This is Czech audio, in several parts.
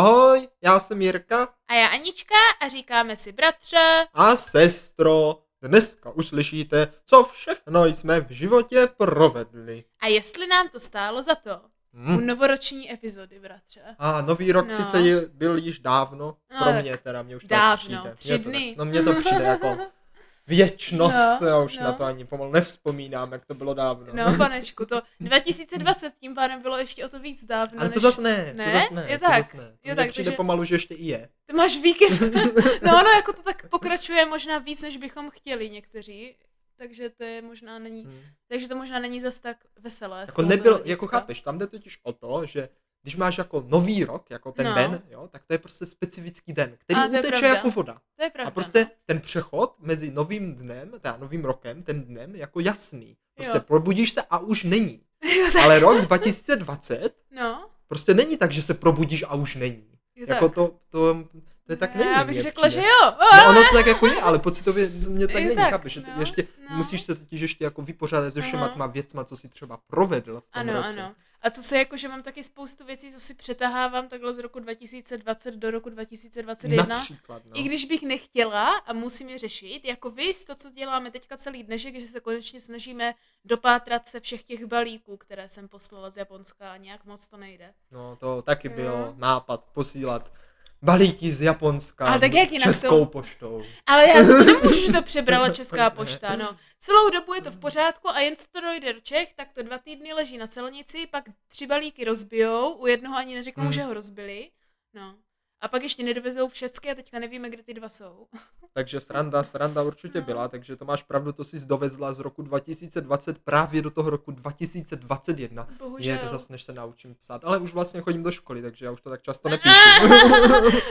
Ahoj, já jsem Jirka A já Anička a říkáme si bratře. a sestro. Dneska uslyšíte, co všechno jsme v životě provedli. A jestli nám to stálo za to. U Hm. novoroční epizody, bratře. A nový rok No. sice byl již dávno, No, pro mě teda, mě už to dávno, přijde. tři to, dny. No mně to přijde jako věčnost, No, já už no. na to ani pomalu nevzpomínám, jak to bylo dávno. No, panečku, to 2020 tím pádem bylo ještě o to víc dávno. Ale to než... zase ne, Ne? to zase ne, Je to tak, zase ne. Je tak, přijde takže- pomalu, že ještě i je. Ty máš víkend. no, no, jako to tak pokračuje možná víc, než bychom chtěli někteří. Takže to je možná není, Hm. takže to možná není zas tak veselé. Jako nebyl, jako chápeš, tam jde totiž o to, že když máš jako nový rok, jako ten No. den, jo, tak to je prostě specifický den, který A to je uteče pravda. jako voda. To je pravda. A prostě no. ten přechod mezi novým dnem, teda novým rokem, ten dnem, jako jasný. Prostě Jo. probudíš se a už není. Jo, tak, Ale rok 2020 no, prostě není tak, že se probudíš a už není. je Jako tak. to, to, to je tak není. Já bych řekla, přijde. že jo. No, ono to tak jako je, ale pocitově mě tak Je není, tak, chápeš, no, ještě no. musíš se totiž ještě jako vypořádat se všema těma věcma, co si třeba provedl v tom Ano, roce. ano. A co se jako, že mám taky spoustu věcí, co si přetahávám takhle z roku 2020 do roku 2021. Například, no. I když bych nechtěla a musím je řešit, jako vy, to, co děláme teďka celý dnešek, že se konečně snažíme dopátrat se všech těch balíků, které jsem poslala z Japonska a nějak moc to nejde. No, to taky Jo. bylo nápad posílat balíky z Japonska Ale tak jak jinak českou to- poštou. Ale já nemůžu, že to přebrala Česká pošta, no. Celou dobu je to v pořádku a jen co to dojde do Čech, tak to dva týdny leží na celnici, pak tři balíky rozbijou, u jednoho ani neřeknou, Hmm. že ho rozbili, no. A pak ještě nedovezou všechny a teďka nevíme, kde ty dva jsou. Takže sranda, sranda určitě byla, takže to máš pravdu, to jsi dovezla z roku 2020 právě do toho roku 2021. Bohužel. Je to zase, než se naučím psát, ale už vlastně chodím do školy, takže já už to tak často nepíšu.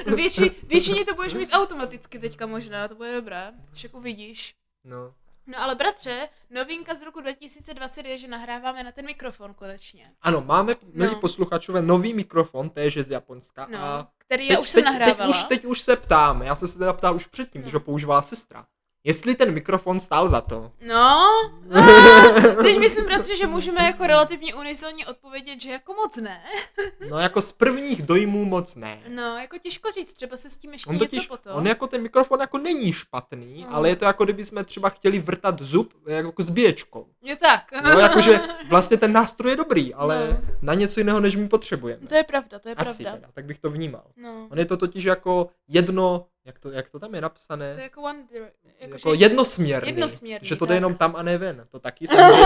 Větši, většině to budeš mít automaticky teďka možná, to bude dobré, však uvidíš. no. No ale bratře, novinka z roku 2020 je, že nahráváme na ten mikrofon konečně. Ano, máme, milí No. posluchačové, nový mikrofon, též je z Japonska. No, a který teď, já už jsem teď, nahrávala. Teď už, teď už se ptám, já jsem se teda ptal už předtím, No. když ho používala sestra. Jestli ten mikrofon stál za to. No, a, teď myslím, bratře, že můžeme jako relativně unizonně odpovědět, že jako moc ne. No jako z prvních dojmů moc ne. No, jako těžko říct, třeba se s tím ještě On něco totiž, potom. on jako ten mikrofon jako není špatný, Mm. ale je to jako kdyby jsme třeba chtěli vrtat zub jako s bíječkou. Je tak. No jakože vlastně ten nástroj je dobrý, ale No. na něco jiného, než my potřebujeme. To je pravda, to je Asi pravda. teda, tak bych to vnímal. No, On je to totiž jako jedno, jak to, jak to tam je napsané? to je jako one, jako, jako že- jednosměrný, jednosměrný, že to tak. jde jenom tam a ne ven. To taky samozřejmě.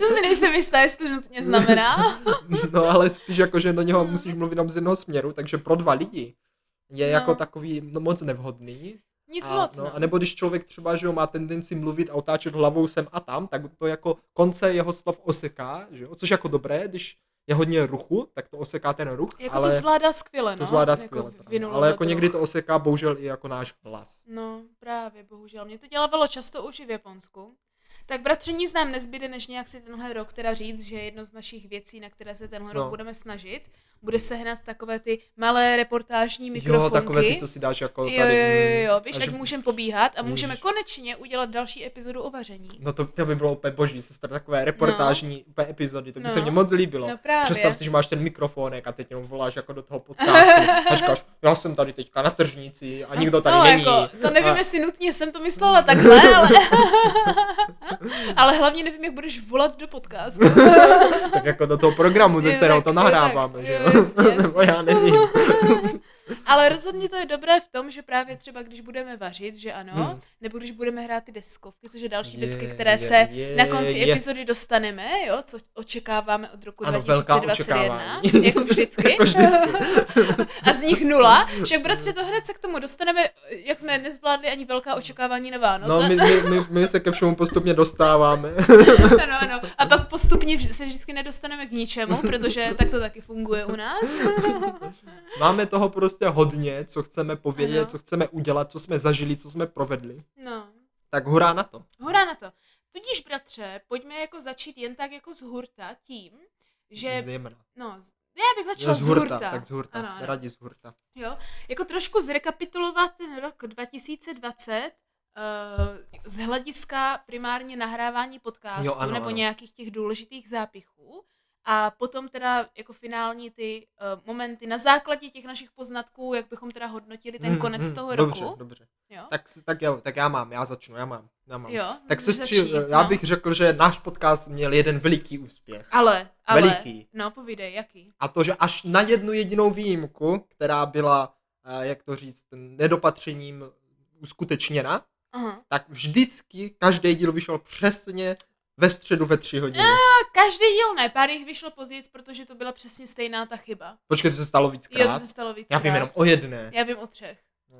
To si nejsem jistá, jestli nutně znamená. no ale spíš jako, že do něho musíš mluvit jenom z jednoho směru, takže pro dva lidi je No. jako takový no, moc nevhodný. Nic a, moc, no, no. a nebo když člověk třeba že jo, má tendenci mluvit a otáčet hlavou sem a tam, tak to jako konce jeho slov oseká, že jo? což jako dobré, když je hodně ruchu, tak to oseká ten ruch, Jako ale to zvládá skvěle, no. to zvládá jako skvěle. vynulovať ale jako někdy to oseká bohužel i jako náš hlas. No, právě, bohužel. Mě to dělávalo často už i v Japonsku. Tak bratře, nic nám nezbyde, než nějak si tenhle rok teda říct, že jedno z našich věcí, na které se tenhle No. rok budeme snažit, bude sehnat takové ty malé reportážní mikrofonky. Jo, takové ty, co si dáš jako tady. jo, jo, mm, jo, víš, ať že- můžeme pobíhat a můžeme Ježiš. konečně udělat další epizodu o vaření. No to, to by bylo úplně boží, sestra, takové reportážní úplně epizody, to by No. se mně moc líbilo. No právě. Představ si, že máš ten mikrofonek a teď jenom voláš jako do toho podcastu a říkáš, já jsem tady teďka na tržnici a nikdo tady no, není. Jako, to nevím, a, jestli nutně jsem to myslela takhle, ale, ale hlavně nevím, jak budeš volat do podcastu. tak jako do toho programu, do kterého to nahráváme, tak, že jo, jo? jasně, jasně. Nebo já nevím. Ale rozhodně to je dobré v tom, že právě třeba když budeme vařit, že ano, Hmm. nebo když budeme hrát ty deskovky, což je další Je, věci, které je, se je, na konci je. epizody dostaneme, jo, co očekáváme od roku Ano, velká 2021, očekávání. jako vždycky. Jako vždycky. A z nich nula. Však bratře, to hned se k tomu dostaneme, jak jsme nezvládli ani velká očekávání na Vánoce. No, my, my, my, my se ke všemu postupně dostáváme. ano, ano. A pak postupně se vždycky nedostaneme k ničemu, protože tak to taky funguje u nás. Máme toho prostě hodně, co chceme povědět, Ano. co chceme udělat, co jsme zažili, co jsme provedli. No. Tak hurá na to. Hurá na to. Tudíž, bratře, pojďme jako začít jen tak jako z hurta tím, že, Zjemna. no, já bych začala Z z hurta, hurta. tak z hurta. Ano, ano. Radí z hurta. Jo, jako trošku zrekapitulovat ten rok 2020 uh, z hlediska primárně nahrávání podcastu Jo, ano, nebo ano. nějakých těch důležitých zápichů A potom teda jako finální ty uh, momenty na základě těch našich poznatků, jak bychom teda hodnotili ten Hmm, konec hmm, toho dobře, roku. Dobře, Jo? tak, tak, jo, tak já mám, já začnu, já mám. Já mám. jo? Tak sestři, já no. bych řekl, že náš podcast měl jeden veliký úspěch. Ale, ale, Veliký. no povídej, jaký? A to, že až na jednu jedinou výjimku, která byla, eh, jak to říct, nedopatřením uskutečněna, Aha. tak vždycky každý díl vyšel přesně ve středu ve tři hodiny. A každý díl ne, pár jich vyšlo později, protože to byla přesně stejná ta chyba. Počkej, to se stalo Jo, víckrát. to se stalo víc. Já vím jenom o jedné. Já vím o třech. No.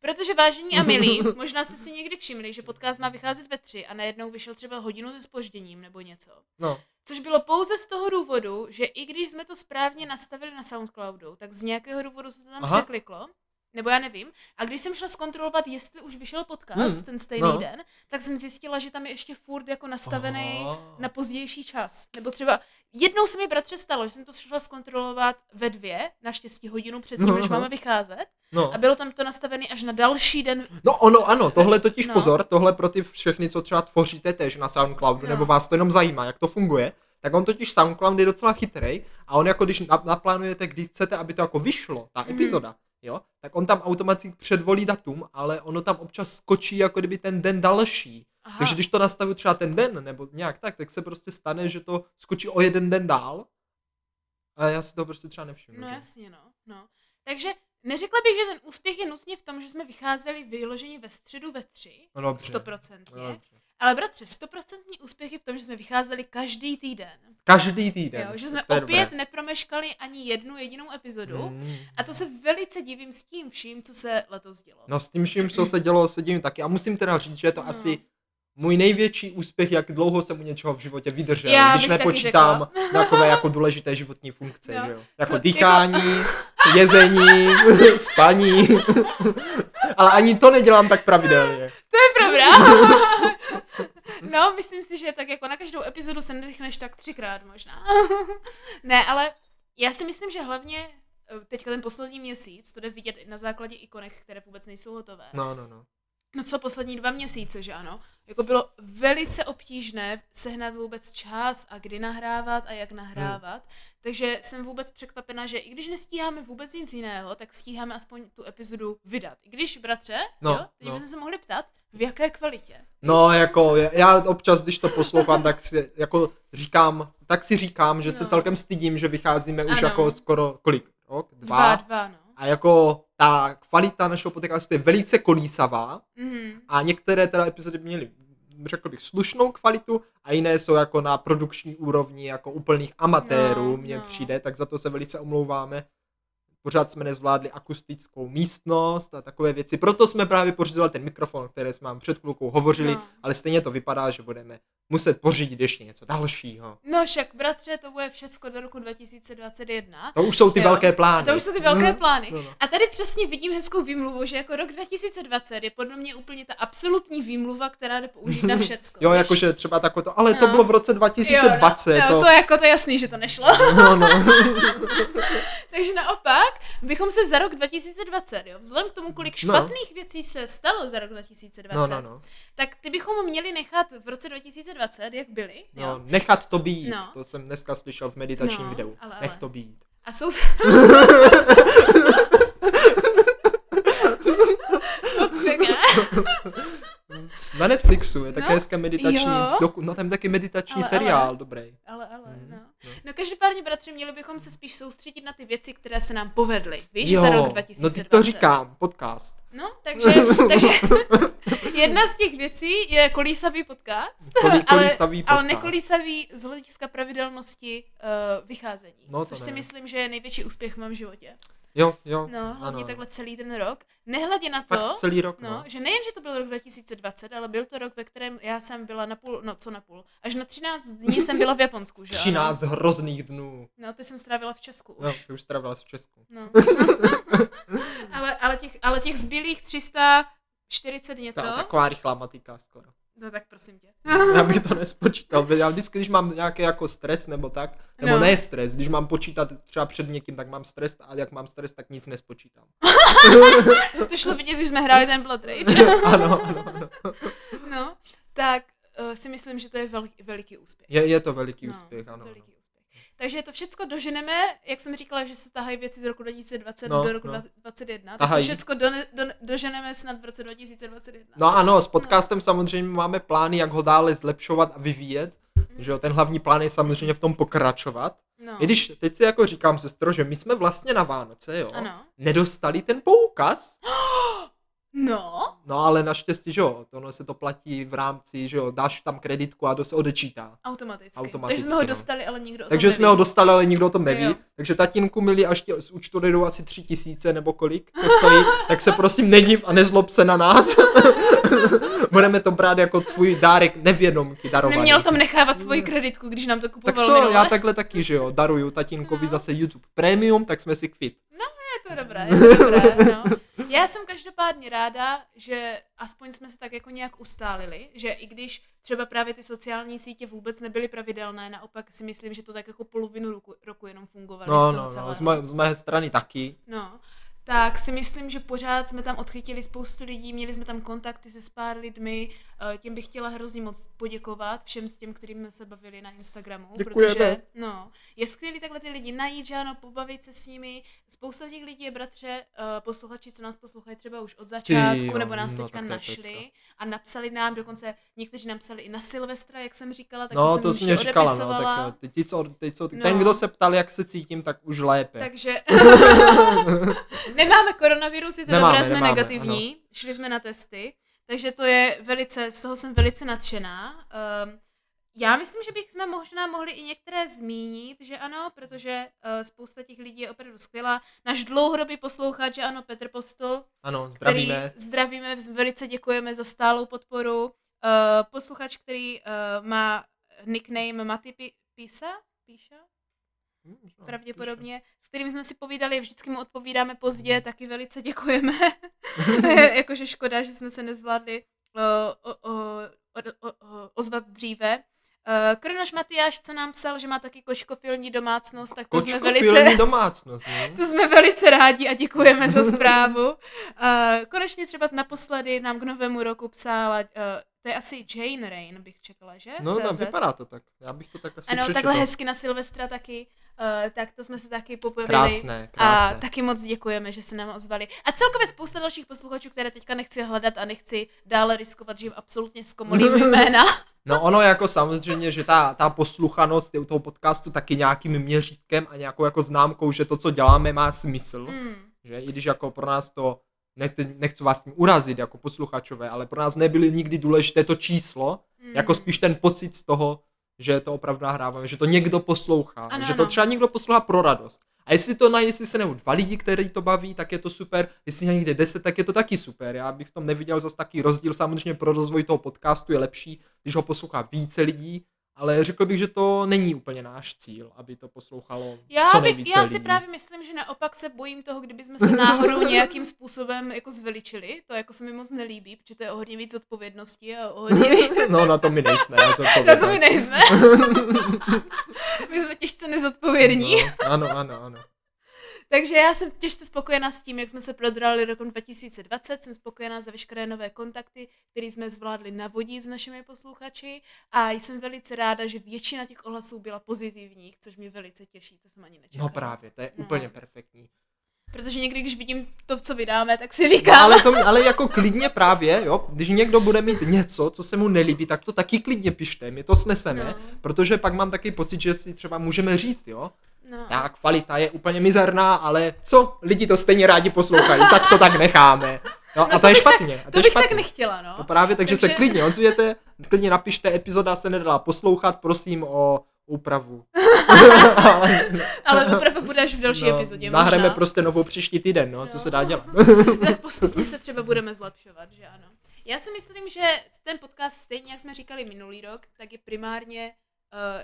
Protože vážení a milí, možná jste si někdy všimli, že podcast má vycházet ve tři a najednou vyšel třeba hodinu se spožděním nebo něco. No. Což bylo pouze z toho důvodu, že i když jsme to správně nastavili na Soundcloudu, tak z nějakého důvodu se to tam Aha. překliklo. Nebo já nevím. A když jsem šla zkontrolovat, jestli už vyšel podcast Hmm, ten stejný no. den, tak jsem zjistila, že tam je ještě furt jako nastavený Aha. na pozdější čas. Nebo třeba jednou se mi bratře stalo, že jsem to šla zkontrolovat ve dvě, naštěstí hodinu předtím, No, než aha. máme vycházet. No. A bylo tam to nastavené až na další den. no ono, ano, tohle totiž No. pozor, tohle pro ty všechny, co třeba tvoříte tež na Soundcloudu, No. nebo vás to jenom zajímá, jak to funguje, tak on totiž Soundcloud je docela chytrý a on jako když na- naplánujete, kdy chcete, aby to jako vyšlo, ta Mhm. epizoda, jo, tak on tam automaticky předvolí datum, ale ono tam občas skočí jako kdyby ten den další. Aha. Takže když to nastavu třeba ten den, nebo nějak tak, tak se prostě stane, že to skočí o jeden den dál. A já si to prostě třeba nevšimnu. No že? jasně, no. no. Takže neřekla bych, že ten úspěch je nutně v tom, že jsme vycházeli vyloženě ve středu ve tři, No dobře. stoprocentně. No dobře. Ale bratře, stoprocentní úspěch je v tom, že jsme vycházeli každý týden. Každý týden. Jo, že jsme opět dobré. nepromeškali ani jednu jedinou epizodu. Mm. A to se velice divím s tím vším, co se letos dělo. No s tím vším, co se dělo, se divím taky. A musím teda říct, že je to No. asi můj největší úspěch, jak dlouho jsem u něčeho v životě vydržel, Já když nepočítám takové jako důležité životní funkce, No. že jo? Jako Co- dýchání, jezení, spaní. Ale ani to nedělám tak pravidelně. To je pravda. no, myslím si, že tak jako na každou epizodu se nedechneš tak třikrát možná. ne, ale já si myslím, že hlavně eh, teďka ten poslední měsíc, to jde vidět na základě ikonek, které vůbec nejsou hotové. No, no, no. No co poslední dva měsíce, že ano? Jako bylo velice obtížné sehnat vůbec čas a kdy nahrávat a jak nahrávat. Hmm. Takže jsem vůbec překvapena, že i když nestíháme vůbec nic jiného, tak stíháme aspoň tu epizodu vydat. I když, bratře, No, jo, teď no. bychom se mohli ptát, v jaké kvalitě. No, jako, já občas, když to poslouchám, tak si, jako říkám, tak si říkám, že se No. celkem stydím, že vycházíme už Ano. jako skoro, kolik, rok, dva. Dva, dva, no. A jako ta kvalita našeho podcastu je velice kolísavá Mhm. a některé teda epizody měly, řekl bych, slušnou kvalitu a jiné jsou jako na produkční úrovni jako úplných amatérů, No, mně no. přijde, tak za to se velice omlouváme. Pořád jsme nezvládli akustickou místnost a takové věci, proto jsme právě pořizovali ten mikrofon, který jsme vám před chvilkou hovořili, No. ale stejně to vypadá, že budeme muset pořídit ještě něco dalšího. No však, bratře, to bude všecko do roku 2021. To už jsou ty Jo. velké plány. To už jsou ty velké Mhm. plány. No, no. A tady přesně vidím hezkou výmluvu, že jako rok 2020 je podle mě úplně ta absolutní výmluva, která jde použít na všecko. Jo, jakože třeba takové to, ale to No. bylo v roce 2020. Jo, no, to... to... to jako to je jasný, že to nešlo. No, no. Takže naopak bychom se za rok 2020, jo, vzhledem k tomu, kolik No. špatných věcí se stalo za rok 2020, no, no, no. tak ty bychom měli nechat v roce 2020, jak byli, jo. no. Nechat to být, No. to jsem dneska slyšel v meditačním No, videu. ale, Nech ale. to být. A jsou... Na Netflixu je také No, hezké meditační, jo. doku, no tam taky meditační Ale, seriál, ale. dobrý. Ale, ale, Mhm, no. no. No každopádně, bratři, měli bychom se spíš soustředit na ty věci, které se nám povedly. Víš, za rok 2020. no ty to říkám, podcast. No, takže, takže jedna z těch věcí je kolísavý podcast, Kolí, ale, kolístavý ale podcast. nekolísavý z hlediska pravidelnosti uh, vycházení. No, což si myslím, že je největší úspěch v mém životě. Jo, jo. No, hlavně ano. takhle celý ten rok. Nehledě na to, Fakt celý rok, no, no. že nejen, že to byl rok 2020, ale byl to rok, ve kterém já jsem byla na půl, no co na půl, až na 13 dní jsem byla v Japonsku, že ano? 13 hrozných dnů. No, ty jsem strávila v Česku už. No, ty už strávila v Česku. No. ale, ale, těch, ale těch zbylých 340 něco, Ta, taková rychlá matika skoro. No tak prosím tě. Já bych to nespočítal. Já vždycky, když mám nějaký jako stres nebo tak, nebo No. ne stres, když mám počítat třeba před někým, tak mám stres a jak mám stres, tak nic nespočítám. to šlo vidět, když jsme hráli ten Blood Rage. ano, ano, ano. no, tak uh, si myslím, že to je velký, veliký úspěch. Je, je to veliký no, úspěch, ano. ano. Veliký úspěch. Takže to všecko doženeme, jak jsem říkala, že se tahají věci z roku 2020 No, do roku no. 2021, tak to všecko do, do, doženeme snad v roce 2021. No ano, s podcastem samozřejmě máme plány, jak ho dále zlepšovat a vyvíjet. Že jo, ten hlavní plán je samozřejmě v tom pokračovat. no. I když teď si jako říkám, sestro, že my jsme vlastně na Vánoce, jo, Ano. nedostali ten poukaz, No, no ale naštěstí, že jo, tohle se to platí v rámci, že jo, dáš tam kreditku a to se odečítá. automaticky. Automaticky, Takže jsme ho no. dostali, ale nikdo o tom Takže neví. jsme ho dostali, ale nikdo o tom neví. Jo. Takže tatínku milí, až tě z účtu dojdou asi tři tisíce nebo kolik to stojí, tak se prosím nediv a nezlob se na nás. Budeme to brát jako tvůj dárek nevědomky darovaný. Neměl tam nechávat svoji kreditku, když nám to tak kupoval co, minule. já takhle taky, že jo, daruju tatínkovi No. zase YouTube Premium, tak jsme si kvit. Je to dobré, je to dobré, no. Já jsem každopádně ráda, že aspoň jsme se tak jako nějak ustálili, že i když třeba právě ty sociální sítě vůbec nebyly pravidelné, naopak si myslím, že to tak jako polovinu roku, roku jenom fungovaly z No, no, no, z, mé, z mé strany taky. No, tak si myslím, že pořád jsme tam odchytili spoustu lidí, měli jsme tam kontakty se s pár lidmi, eh, těm bych chtěla hrozně moc poděkovat všem s těm, kterým jsme se bavili na Instagramu, Děkujeme. protože no, je skvělý takhle ty lidi najít, že ano, pobavit se s nimi. Spousta těch lidí je bratře, eh, posluchači, co nás poslouchají třeba už od začátku, jo, nebo nás no, teďka našli pecka. a napsali nám, dokonce někteří napsali i na Silvestra, jak jsem říkala, tak No, to jsem to jim jsi mě ještě říkala, no, tak eh, ty, co, ty, co, No. ten, kdo se ptal, jak se cítím, tak už lépe. Takže nemáme koronavirus, je to Nemáme, dobré, jsme nemáme, negativní, šli jsme na testy, takže to je velice, z toho jsem velice nadšená. Um, já myslím, že bychom možná mohli i některé zmínit, že ano, protože uh, spousta těch lidí je opravdu skvělá. Náš dlouhodobý poslouchač, že ano, Petr Postl, Ano, zdravíme. který zdravíme, velice děkujeme za stálou podporu. Uh, posluchač, který uh, má nickname Maty Pi- Pisa? Píša? Hm, pravděpodobně, s kterým jsme si povídali, vždycky mu odpovídáme pozdě, taky velice děkujeme. Je Jakože škoda, že jsme se nezvládli o, o, o, o, o, ozvat dříve. Uh, Kronoš Matyáš, co nám psal, že má taky kočkofilní domácnost, tak to jsme velice... domácnost, no. To jsme velice rádi a děkujeme za zprávu. Uh, konečně třeba naposledy nám k novému roku psala, uh, to je asi Jane Rain, bych čekala, že? No, no, CZ. vypadá to tak. Já bych to tak asi Ano, přečetl. takhle hezky na Silvestra taky, uh, tak to jsme se taky popojili. Krásné, A krásné. taky moc děkujeme, že se nám ozvali. A celkově spousta dalších posluchačů, které teďka nechci hledat a nechci dále riskovat, že jim absolutně zkomolím jména. No ono jako samozřejmě, že ta, ta posluchanost je u toho podcastu taky nějakým měřítkem a nějakou jako známkou, že to, co děláme, má smysl. Mm. Že i když jako pro nás to, nechci, nechci vás tím urazit jako posluchačové, ale pro nás nebyly nikdy důležité to číslo, Mm. jako spíš ten pocit z toho, že to opravdu nahráváme, že to někdo poslouchá, Ano, že to třeba někdo poslouchá pro radost. A jestli to na, jestli se nebo dva lidi, který to baví, tak je to super. Jestli je někde deset, tak je to taky super. Já bych v tom neviděl zase taký rozdíl. Samozřejmě pro rozvoj toho podcastu je lepší, když ho poslouchá více lidí, ale řekl bych, že to není úplně náš cíl, aby to poslouchalo Já, co bych, já si lidí. právě myslím, že naopak se bojím toho, kdyby jsme se náhodou nějakým způsobem jako zveličili. To jako se mi moc nelíbí, protože to je o hodně víc odpovědnosti a o hodně víc... No na to my nejsme, na Na to my nejsme. my jsme těžce nezodpovědní. No, ano, ano, ano. Takže já jsem těžce spokojená s tím, jak jsme se prodrali rokem 2020. Jsem spokojená za veškeré nové kontakty, které jsme zvládli navodit s našimi posluchači. A jsem velice ráda, že většina těch ohlasů byla pozitivních, což mě velice těší. To jsem ani nečekala. No právě, to je No. úplně perfektní. Protože někdy, když vidím to, co vydáme, tak si No, říkám, ale, to, ale jako klidně právě, jo, když někdo bude mít něco, co se mu nelíbí, tak to taky klidně pište, my to sneseme, No. protože pak mám taky pocit, že si třeba můžeme říct, jo, no. tak kvalita je úplně mizerná, ale co, lidi to stejně rádi poslouchají, tak to tak necháme. No, a to, je bych špatně. a to, to, je bych špatně. tak nechtěla, no. To právě, takže, se Takže- klidně ozvěte, klidně napište, epizoda se nedala poslouchat, prosím o úpravu. Ale opravdu bude až v další No, epizodě Nahrajeme možná. prostě novou příští týden, no, co No. se dá dělat. tak postupně se třeba budeme zlepšovat, že ano. Já si myslím, že ten podcast, stejně jak jsme říkali minulý rok, tak je primárně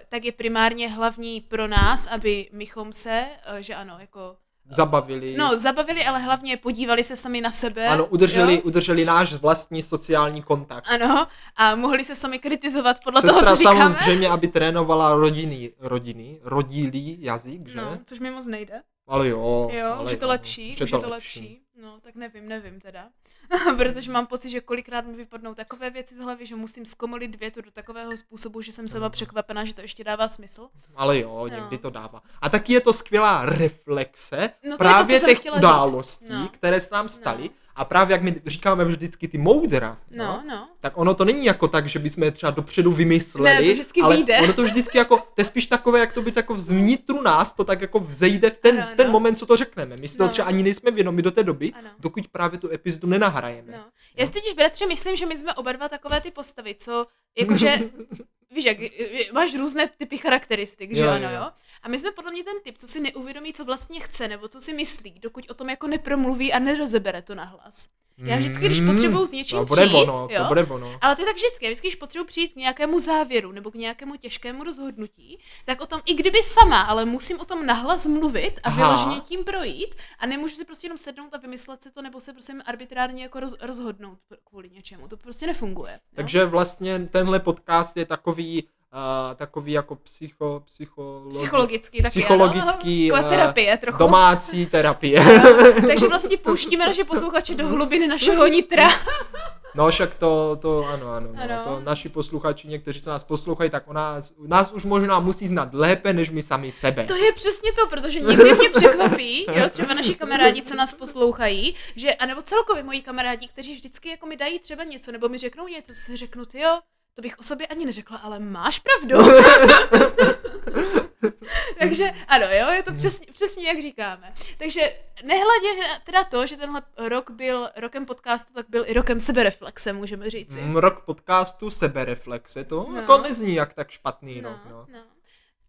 tak je primárně hlavní pro nás, aby mychom se, uh, že ano, jako Zabavili. no, zabavili, ale hlavně podívali se sami na sebe. Ano, udrželi, jo? udrželi náš vlastní sociální kontakt. Ano, a mohli se sami kritizovat podle toho, Sestra co říkáme. samozřejmě, aby trénovala rodiny, rodiny, rodilý jazyk, že? No, což mi moc nejde. Ale jo. Jo, ale už je to jo, lepší, už už je to lepší. No, tak nevím, nevím teda. Protože mám pocit, že kolikrát mi vypadnou takové věci z hlavy, že musím zkomolit větu do takového způsobu, že jsem sama překvapená, že to ještě dává smysl. Ale jo, někdy No. to dává. A taky je to skvělá reflexe No to to, právě jsem těch událostí, No. které se nám staly. No. A právě jak my říkáme vždycky ty moudra, No, no. tak ono to není jako tak, že bychom je třeba dopředu vymysleli, Ne, to vždycky ale vyjde. ono to vždycky jako, to je spíš takové, jak to být jako vnitru nás, to tak jako vzejde v ten, Ano, v ten ano. moment, co to řekneme. My si to No. třeba ani nejsme vědomi do té doby, Ano. dokud právě tu epizodu nenahrajeme. No. Já si totiž, bratře, myslím, že my jsme oba dva takové ty postavy, co, jakože, víš jak, máš různé typy charakteristik, že Jo, ano, jo. jo? A my jsme podle mě ten typ, co si neuvědomí, co vlastně chce, nebo co si myslí, dokud o tom jako nepromluví a nerozebere to nahlas. Já vždycky, když Mm, potřebuju s něčím to bude přijít, ono, jo? to bude ono. Ale to je tak vždycky, vždycky, když potřebuji přijít k nějakému závěru nebo k nějakému těžkému rozhodnutí, tak o tom, i kdyby sama, ale musím o tom nahlas mluvit a Aha. vyloženě tím projít a nemůžu si prostě jenom sednout a vymyslet si to nebo se prostě arbitrárně jako roz, rozhodnout kvůli něčemu. To prostě nefunguje. jo? Takže vlastně tenhle podcast je takový, uh, takový jako psycho, psycholo, Psychologicky taky, psychologický, ano. Eh, terapie trochu. domácí terapie. Takže vlastně pouštíme naše posluchače do hlubiny našeho nitra. No však to, to ano, ano, no, Ano. to naši posluchači, někteří, co nás poslouchají, tak o nás, nás už možná musí znát lépe, než my sami sebe. To je přesně to, protože někdy mě překvapí, jo, třeba naši kamarádi, co nás poslouchají, že, anebo celkově moji kamarádi, kteří vždycky jako mi dají třeba něco, nebo mi řeknou něco, co si řeknu, ty jo, to bych o sobě ani neřekla, ale máš pravdu. Takže ano, jo, je to přesně, přesně jak říkáme. Takže nehledě teda to, že tenhle rok byl rokem podcastu, tak byl i rokem sebereflexe, můžeme říci. Mm, Rok podcastu sebereflexe, to No. jako nezní jak tak špatný rok, no. no.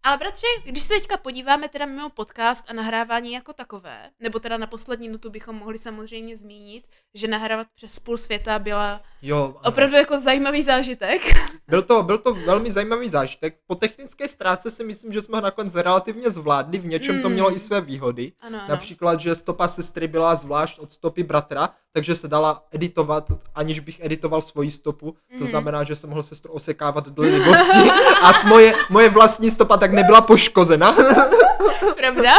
Ale bratři, když se teďka podíváme teda mimo podcast a nahrávání jako takové, nebo teda na poslední minutu bychom mohli samozřejmě zmínit, že nahrávat přes půl světa byla Jo, ano. opravdu jako zajímavý zážitek. Byl to, byl to velmi zajímavý zážitek. Po technické stránce si myslím, že jsme ho nakonec relativně zvládli, v něčem to Mm. mělo i své výhody. Ano, ano. Například, že stopa sestry byla zvlášť od stopy bratra, takže se dala editovat, aniž bych editoval svoji stopu. To Mhm. znamená, že jsem mohl sestru osekávat do libosti a moje, moje vlastní stopa tak nebyla poškozena. Pravda?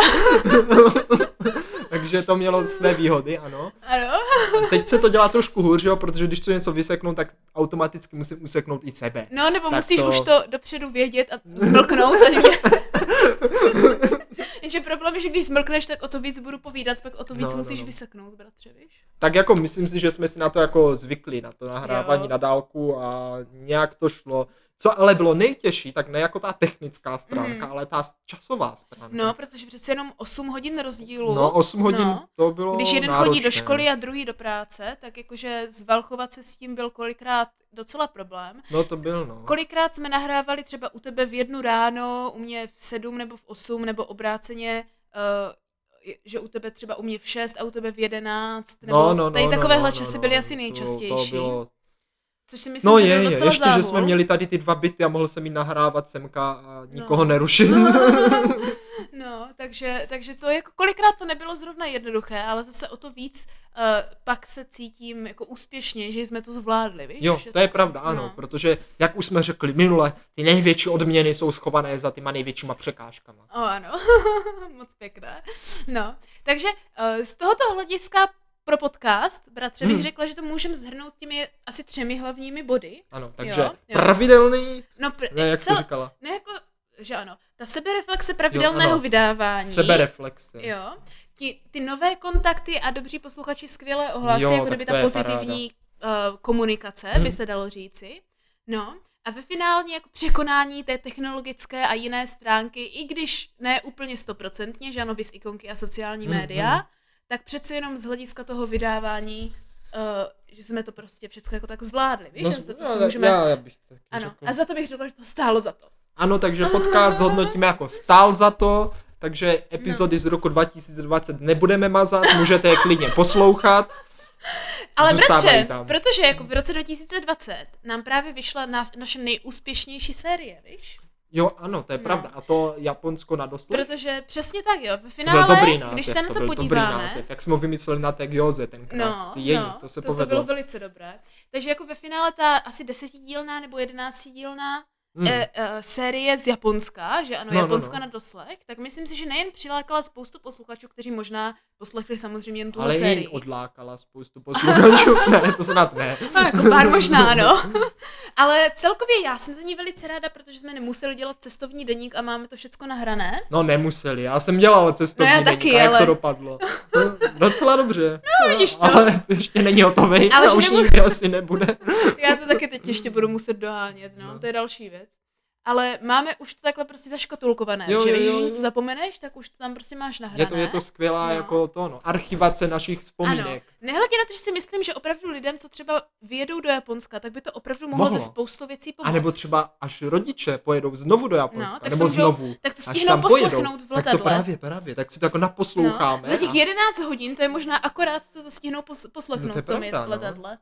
takže to mělo své výhody, ano. Ano. Teď se to dělá trošku hůř, jo, protože když chci něco vyseknout, tak automaticky musím useknout i sebe. No, nebo Tak musíš to- už to dopředu vědět a zmlknout. Jenže problém je, že když zmlkneš, tak o to víc budu povídat, pak o to víc No, no, musíš no. vyseknout, bratře, víš? Tak jako myslím si, že jsme si na to jako zvykli, na to nahrávání Jo. na dálku a nějak to šlo. Co ale bylo nejtěžší, tak ne jako ta technická stránka, Mhm. ale ta časová stránka. No, protože přece jenom 8 hodin rozdílu. no 8 hodin no. to bylo Když jeden náročné. chodí do školy a druhý do práce, tak jakože zvalchovat se s tím byl kolikrát docela problém. No to byl, no. Kolikrát jsme nahrávali třeba u tebe v jednu ráno, u mě v sedm nebo v osm, nebo obráceně, uh, že u tebe třeba u mě v šest a u tebe v jedenáct, nebo no, no, no, tady no, takovéhle no, časy no, byly no, asi To, nejčastější. to bylo... Což si myslím, No že je, je, ještě, závol. že jsme měli tady ty dva byty a mohl jsem jít nahrávat semka a nikoho No. nerušit. No, takže, takže to jako kolikrát to nebylo zrovna jednoduché, ale zase o to víc uh, pak se cítím jako úspěšně, že jsme to zvládli, víš? Jo, to všecko. je pravda, ano, No. protože, jak už jsme řekli minule, ty největší odměny jsou schované za těma největšíma překážkama. O, ano, moc pěkné. No, takže uh, z tohoto hlediska pro podcast, bratře, bych Hmm. řekla, že to můžeme zhrnout těmi asi třemi hlavními body. Ano, takže jo. pravidelný, No, pr- ne, jak jsi cel- říkala, ne jako, že ano, ta sebereflexe pravidelného ano. vydávání. sebereflexe. Jo. Ti, ty nové kontakty a dobří posluchači skvělé ohlasy, Jo, jako kdyby ta pozitivní uh, komunikace, Hmm. by se dalo říci. No. A ve finálně jako překonání té technologické a jiné stránky, i když ne úplně stoprocentně, že ano, vys ikonky a sociální Hmm, média, hmm. Tak přece jenom z hlediska toho vydávání, uh, že jsme to prostě všechno jako tak zvládli, víš? No, že za to no, si můžeme... já, já bych taky ano, řekl. a za to bych řekla, že to stálo za to. Ano, takže podcast hodnotíme jako stál za to, takže epizody No. z roku 2020 nebudeme mazat, můžete je klidně poslouchat. Ale bratře, tam. protože jako v roce 2020 nám právě vyšla nás, naše nejúspěšnější série, víš? Jo, ano, to je No. pravda. A to Japonsko na doslech? Protože přesně tak, jo. Ve To byl finále, dobrý název, když se na to to, byl dobrý podíváme, název. Jak jsme ho vymysleli na té gyoze tenkrát, no, ty její, no, to se to, to povedlo. bylo velice dobré. Takže jako ve finále ta asi desetidílná nebo jedenáctidílná Hmm. e, e, série z Japonska, že ano, No, no, Japonsko no. na doslech, tak myslím si, že nejen přilákala spoustu posluchačů, kteří možná poslechli samozřejmě jen tu Ale sérii. jej odlákala spoustu posluchačů. ne, to snad ne. No, jako pár možná, no. Ale celkově já jsem za ní velice ráda, protože jsme nemuseli dělat cestovní deník a máme to všechno nahrané. No nemuseli, já jsem dělal cestovní No, já deník taky, jak ale- to dopadlo. No, docela dobře. No, vidíš to. Ale ještě není hotový Ale a už nemus- nikdy asi nebude. Já to taky teď ještě budu muset dohánět, no, No. to je další věc. Ale máme už to takhle prostě zaškatulkované, Jo, že jo, jo, jo. něco zapomeneš, tak už to tam prostě máš nahrané. Je to, je to skvělá No. jako to, no, archivace našich vzpomínek. Ano. Nehledě na to, že si myslím, že opravdu lidem, co třeba vyjedou do Japonska, tak by to opravdu mohlo, Mohlo. ze spoustou věcí pomoct. A nebo třeba až rodiče pojedou znovu do Japonska, No, tak nebo můžou- znovu, tak to stihnou poslechnout v tak to letadle. právě, právě, tak si to jako naposloucháme. No, za těch a- 11 hodin to je možná akorát, co to stihnou pos- poslechnout No, to je v tom pravda, no. letadle. No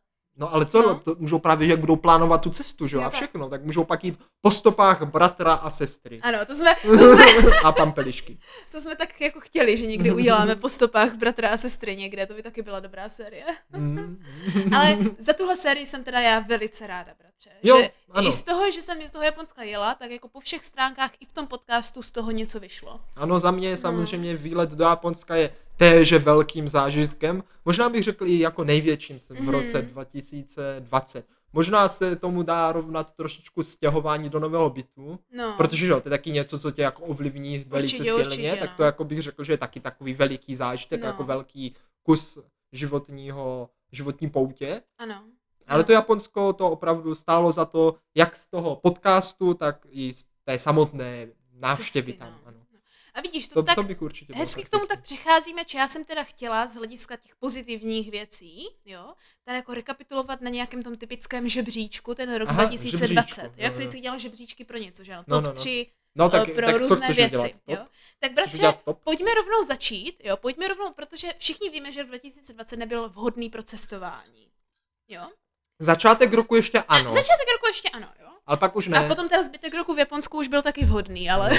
ale co, No. no. to můžou právě, jak budou plánovat tu cestu, že jo, a všechno, tak můžou pak jít po stopách bratra a sestry. Ano, to jsme, to jsme, a pampelišky. to jsme tak jako chtěli, že někdy uděláme po stopách bratra a sestry někde, to by taky byla dobrá série. Mm. Ale za tuhle sérii jsem teda já velice ráda, bratře. Jo, že ano. I z toho, že jsem z toho Japonska jela, tak jako po všech stránkách i v tom podcastu z toho něco vyšlo. Ano, za mě No. samozřejmě výlet do Japonska je téže velkým zážitkem. Možná bych řekl i jako největším v Mhm. roce 2020. Možná se tomu dá rovnat trošičku stěhování do nového bytu, No. protože jo, to je taky něco, co tě jako ovlivní velice Určitě, silně, určitě, tak no. to jako bych řekl, že je taky takový veliký zážitek, No. jako velký kus životního, životní poutě. Ano. Ale to Japonsko to opravdu stálo za to, jak z toho podcastu, tak i z té samotné návštěvy Cesty, tam. no. Ano. A vidíš, to, To, tak to bych určitě hezky k tomu tak přecházíme, či já jsem teda chtěla z hlediska těch pozitivních věcí, jo, tady jako rekapitulovat na nějakém tom typickém žebříčku ten rok Aha, 2020. žebříčku, jak jo, jsem jo. si dělala žebříčky pro něco, že ano, No, top no, no. 3 No tak, eh, pro tak co různé chceš věci. udělat? Jo? Tak bratře, pojďme rovnou začít, jo, pojďme rovnou, protože všichni víme, že rok 2020 nebyl vhodný pro cestování. Jo? Začátek roku ještě ano, Začátek roku ještě ano, jo? ale pak už ne. A potom teda zbytek roku v Japonsku už byl taky vhodný, ale...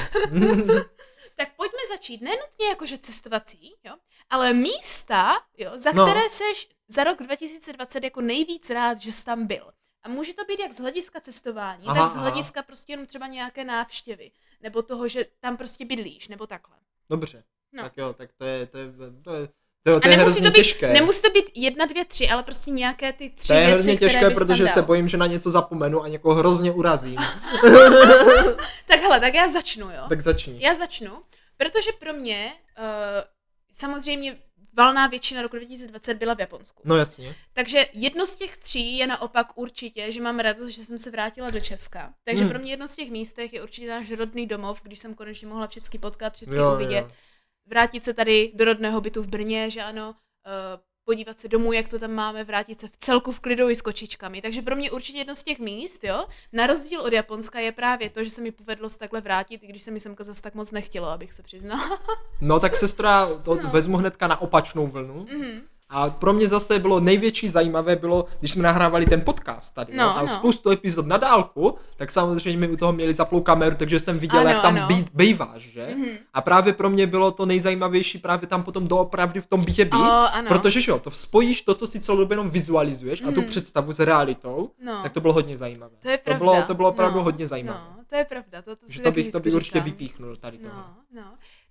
tak pojďme začít, nenutně jakože cestovací, jo, ale místa, jo, za No. které seš za rok 2020 jako nejvíc rád, že jsi tam byl. A může to být jak z hlediska cestování, Aha, tak z aha. hlediska prostě jenom třeba nějaké návštěvy, nebo toho, že tam prostě bydlíš, nebo takhle. Dobře, No. tak jo, tak to je, to je, to je, to je, A hrozně to být, těžké. nemusí to být jedna, dvě, tři, ale prostě nějaké ty tři to je věci, hrozně těžké, protože dal. se bojím, že na něco zapomenu a někoho hrozně urazím. Tak hele, tak já začnu, jo. tak začni. Já začnu, protože pro mě uh, samozřejmě valná většina roku 2020 byla v Japonsku. No jasně. Takže jedno z těch tří je naopak určitě, že mám radost, že jsem se vrátila do Česka. Takže Hmm. pro mě jedno z těch místech je určitě náš rodný domov, když jsem konečně mohla všechny potkat, všechny uvidět. jo. Vrátit se tady do rodného bytu v Brně, že ano, uh, podívat se domů, jak to tam máme, vrátit se v celku v klidu i s kočičkami. Takže pro mě určitě jedno z těch míst, jo, na rozdíl od Japonska je právě to, že se mi povedlo se takhle vrátit, i když se mi semka zase tak moc nechtělo, abych se přiznala. No tak sestra, to No. vezmu hnedka na opačnou vlnu. Mhm. A pro mě zase bylo největší zajímavé, bylo, když jsme nahrávali ten podcast tady, No, no, a no. spoustu epizod na dálku, tak samozřejmě mi u toho měli zaplou kameru, takže jsem viděl, Ano, jak tam ano. být, bejváš, že? Mhm. A právě pro mě bylo to nejzajímavější právě tam potom doopravdy v tom bytě být, O, ano. protože že jo, to spojíš to, co si celou dobu jenom vizualizuješ a tu Mhm. představu s realitou, No. tak to bylo hodně zajímavé. To je to pravda. bylo, to bylo opravdu no, hodně zajímavé. No, to je pravda, to, to si že to bych, to bych určitě vypíchnul tady to. No, no.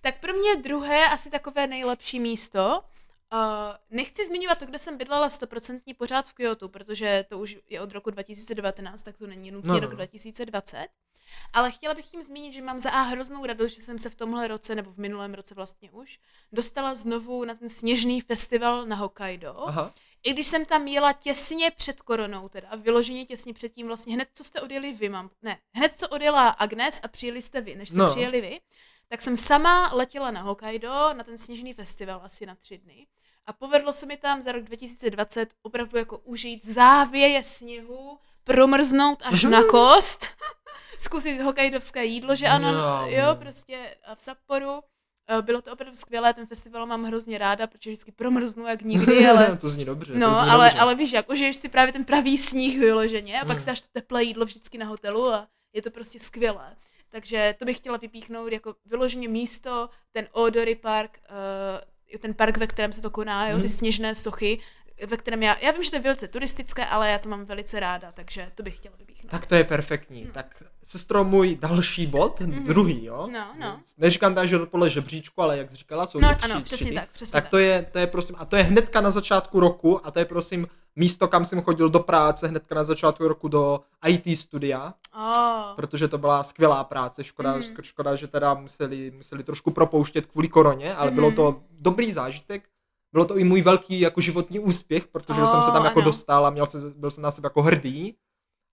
Tak pro mě druhé, asi takové nejlepší místo. Uh, nechci zmiňovat to, kde jsem bydlela stoprocentně pořád v Kyoto, protože to už je od roku 2019, tak to není nutně No, no, no, rok no. 2020. Ale chtěla bych tím zmínit, že mám za A hroznou radost, že jsem se v tomhle roce, nebo v minulém roce vlastně už, dostala znovu na ten sněžný festival na Hokkaido. Aha. I když jsem tam jela těsně před koronou, teda vyloženě těsně předtím, vlastně hned co jste odjeli vy, mám, ne, hned co odjela Agnes a přijeli jste vy, než jste No. no. přijeli vy, tak jsem sama letěla na Hokkaido na ten sněžný festival asi na tři dny. A povedlo se mi tam za rok 2020 opravdu jako užít závěje sněhu, promrznout až na kost, zkusit hokkaidovské jídlo, že ano, Jo. jo, prostě v Sapporu. Eh, Bylo to opravdu skvělé, ten festival mám hrozně ráda, protože vždycky promrznu jak nikdy, ale to zní dobře. to No, zní ale, dobře. ale víš jak, užiješ si právě ten pravý sníh vyloženě a pak Hmm. si dáš to teplé jídlo vždycky na hotelu a je to prostě skvělé. Takže to bych chtěla vypíchnout jako vyloženě místo, ten Odory Park, uh, ten park, ve kterém se to koná, jo, ty Hmm. sněžné sochy, ve kterém já, já vím, že to je velice turistické, ale já to mám velice ráda, takže to bych chtěla vypíchnout. Tak to je perfektní. Hmm. Tak sestro, můj další bod, mm-hmm. druhý, jo? No, no. Neříkám tak, že to podle žebříčku, ale jak jsi říkala, jsou No, tři, ano, tři přesně ty. tak, přesně tak tak. to je, to je prosím, a to je hnedka na začátku roku a to je prosím místo, kam jsem chodil do práce hnedka na začátku roku do IT studia, Oh. protože to byla skvělá práce, škoda, Mhm. mm. škoda že teda museli, museli trošku propouštět kvůli koroně, ale Mhm. bylo to dobrý zážitek, bylo to i můj velký jako životní úspěch, protože Oh, jsem se tam jako ano. dostal a měl se, byl jsem na sebe jako hrdý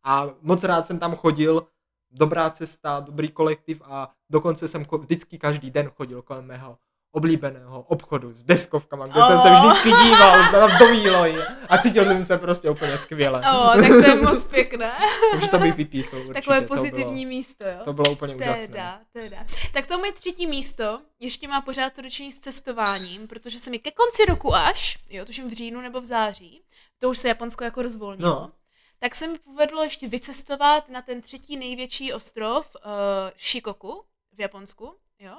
a moc rád jsem tam chodil, dobrá cesta, dobrý kolektiv a dokonce jsem vždycky každý den chodil kolem mého oblíbeného obchodu s deskovkama, kde jsem se Oh. vždycky díval tam do výlohy a cítil jsem se prostě úplně skvěle. Oh, tak to je moc pěkné. Takže to bych vypíchl určitě. Takové to pozitivní bylo, místo, jo? to bylo úplně úžasné. Teda, teda. Tak to moje třetí místo ještě má pořád co dočinit s cestováním, protože se mi ke konci roku až, jo, tuším v říjnu nebo v září, to už se Japonsko jako rozvolnilo, No. tak se mi povedlo ještě vycestovat na ten třetí největší ostrov uh, Shikoku v Japonsku, jo,